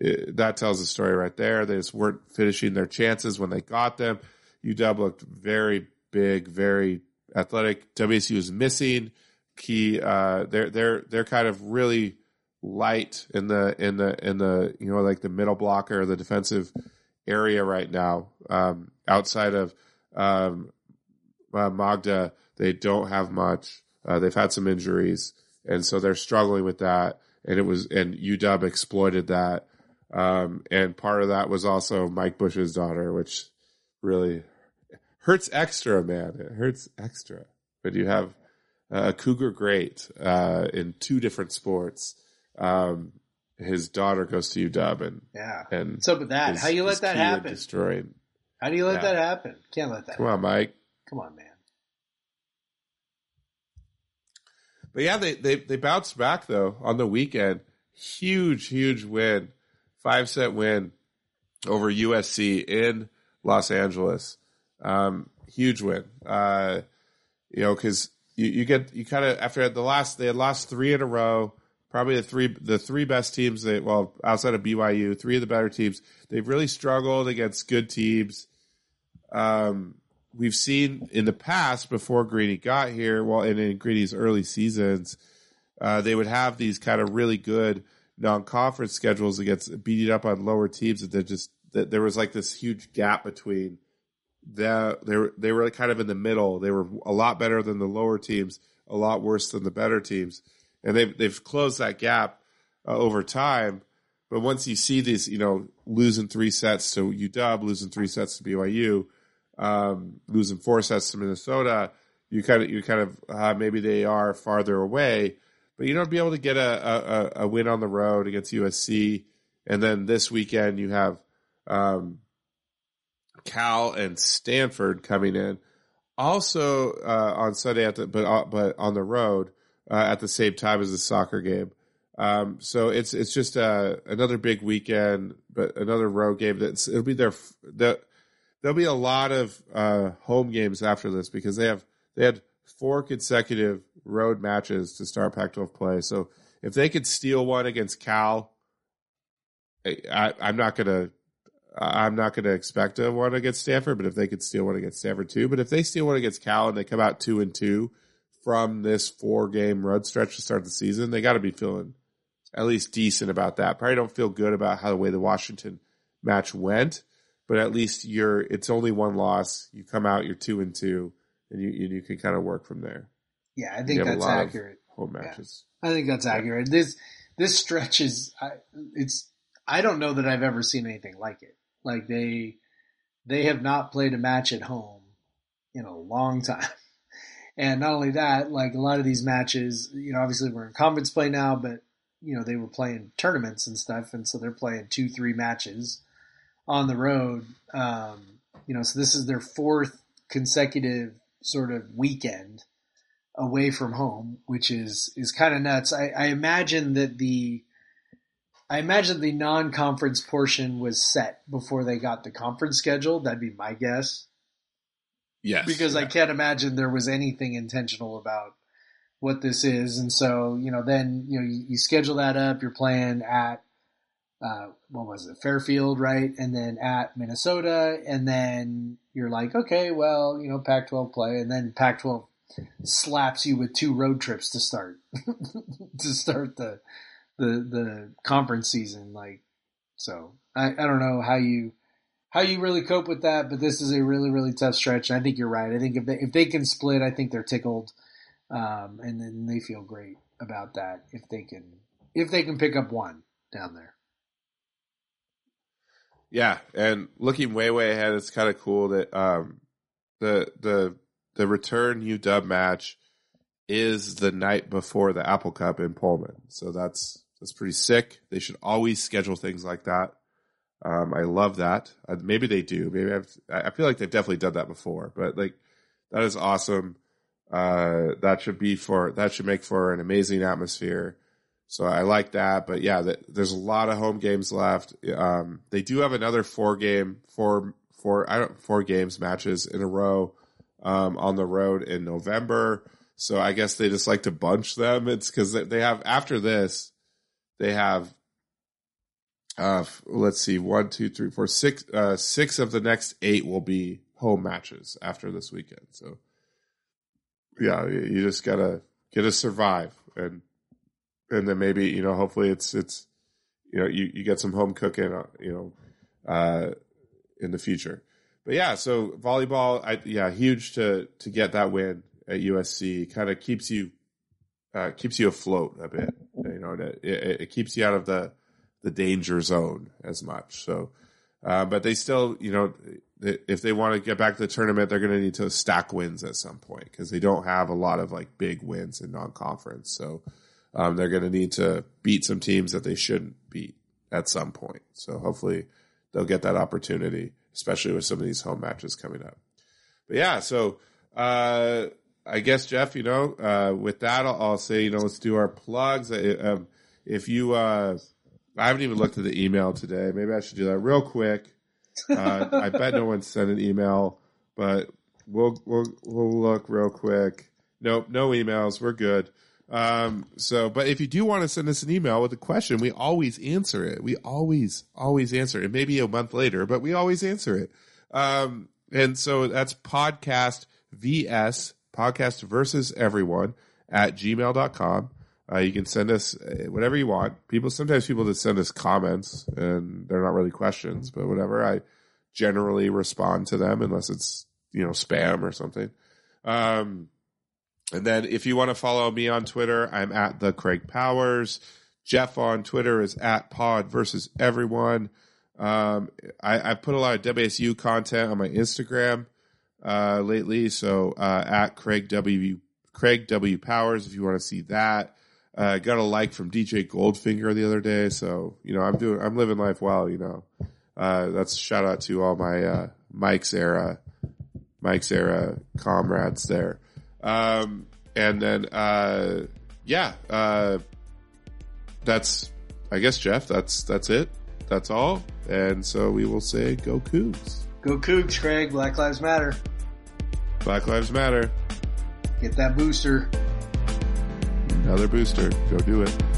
it- that tells the story right there. They just weren't finishing their chances when they got them. UW looked very big, very athletic. WSU is missing key. Uh, they're they're they're kind of really light in the in the in the you know like the middle blocker, the defensive area right now. Um, outside of um, uh, Magda, they don't have much. Uh, they've had some injuries, and so they're struggling with that. And it was and UW exploited that. Um, and part of that was also Mike Bush's daughter, which really hurts extra, man. It hurts extra. But you have a cougar great uh, in two different sports. Um, his daughter goes to UW, and Yeah. and What's up with that? is- How you let that happen? Destroying. How do you let Yeah. that happen? Can't let that. Come happen. on, Mike. Come on, man. But yeah, they, they they bounced back though on the weekend. Huge, huge win, five set win over USC in Los Angeles. Um, huge win. Uh, you know, because you, you get you kind of after the last they had lost three in a row. Probably the three the three best teams that well outside of BYU, three of the better teams. They've really struggled against good teams. Um, we've seen in the past before Greeny got here, well, and in Greeny's early seasons, uh, they would have these kind of really good non-conference schedules against beating up on lower teams. That they just that there was like this huge gap between the they were they were kind of in the middle. They were a lot better than the lower teams, a lot worse than the better teams, and they've they've closed that gap uh, over time. But once you see these, you know, losing three sets to UW, losing three sets to BYU, um, losing four sets to Minnesota, you kind of you kind of uh, maybe they are farther away, but you don't be able to get a, a, a win on the road against USC, and then this weekend you have um, Cal and Stanford coming in, also uh, on Sunday at the but uh, but on the road uh, at the same time as the soccer game. Um, so it's it's just uh, another big weekend, but another road game. That's it'll be their the there'll be a lot of uh, home games after this because they have they had four consecutive road matches to start Pac-12 play. So if they could steal one against Cal, I, I'm not gonna I'm not gonna expect a one against Stanford. But if they could steal one against Stanford too, but if they steal one against Cal and they come out two and two from this four game road stretch to start the season, they got to be feeling at least decent about that. Probably don't feel good about how the way the Washington match went but at least you're it's only one loss. You come out, you're two and two, and you and you can kind of work from there. Yeah, I think that's accurate. Home Yeah. matches. I think that's accurate. This this stretch is I, it's I don't know that I've ever seen anything like it. Like they they have not played a match at home in a long time. And not only that, like a lot of these matches, you know, obviously we're in conference play now, but you know, they were playing tournaments and stuff, and so they're playing two, three matches on the road. Um, you know, so this is their fourth consecutive sort of weekend away from home, which is is kind of nuts. I, I imagine that the I imagine the non-conference portion was set before they got the conference schedule. That'd be my guess Yes, because I can't imagine there was anything intentional about what this is. And so, you know, then you know you, you schedule that up. You're playing at uh, what was it, Fairfield, right? And then at Minnesota, and then you're like, okay, well, you know, Pac-12 play, and then Pac-12 slaps you with two road trips to start to start the the the conference season. Like, so I, I don't know how you how you really cope with that, but this is a really really tough stretch. And I think you're right. I think if they if they can split, I think they're tickled, um, and then they feel great about that if they can if they can pick up one down there. Yeah, and looking way way ahead, it's kind of cool that um, the the the return UW match is the night before the Apple Cup in Pullman. So that's that's pretty sick. They should always schedule things like that. Um, I love that. Uh, maybe they do. Maybe I've, I feel like they've definitely done that before. But like that is awesome. Uh, that should be for that should make for an amazing atmosphere. So I like that. But yeah, th there's a lot of home games left. Um, they do have another four game, four, four, I don't, four games matches in a row, um, on the road in November. So I guess they just like to bunch them. It's cause they have, after this, they have, uh, let's see, one, two, three, four, six, uh, six of the next eight will be home matches after this weekend. So yeah, you just gotta, gotta survive and, and then maybe you know hopefully it's it's you know you, you get some home cooking uh, you know uh in the future but yeah so volleyball I, yeah huge to to get that win at USC kind of keeps you uh keeps you afloat a bit you know it, it, it keeps you out of the the danger zone as much so uh, but they still you know if they want to get back to the tournament they're going to need to stack wins at some point because they don't have a lot of like big wins in non-conference so um, they're going to need to beat some teams that they shouldn't beat at some point. So hopefully they'll get that opportunity, especially with some of these home matches coming up. But yeah, so uh, I guess Jeff, you know, uh, with that, I'll, I'll say, you know, let's do our plugs. Uh, Um, if you, uh, I haven't even looked at the email today. Maybe I should do that real quick. Uh, I bet no one sent an email, but we'll we'll we'll look real quick. Nope, no emails. We're good. Um, so, but if you do want to send us an email with a question, we always answer it. We always, always answer it. Maybe a month later, but we always answer it. Um, and so that's podcast vs podcast versus everyone at gmail.com. Uh, you can send us uh, whatever you want. People, sometimes people just send us comments and they're not really questions, but whatever. I generally respond to them unless it's, you know, spam or something. Um, and then if you want to follow me on Twitter, I'm at the Craig Powers. Jeff on Twitter is at Pod versus everyone. Um, I, I put a lot of WSU content on my Instagram uh, lately, so uh, at Craig W Craig W Powers if you want to see that. Uh, I got a like from DJ Goldfinger the other day, so you know I'm doing I'm living life well. You know, uh, that's a shout out to all my uh, Mike's era Mike's era comrades there. Um, and then, uh, yeah, uh, that's, I guess, Jeff, that's, that's it. That's all. And so we will say go Cougs. Go Cougs, Craig. Black Lives Matter. Black Lives Matter. Get that booster. Another booster. Go do it.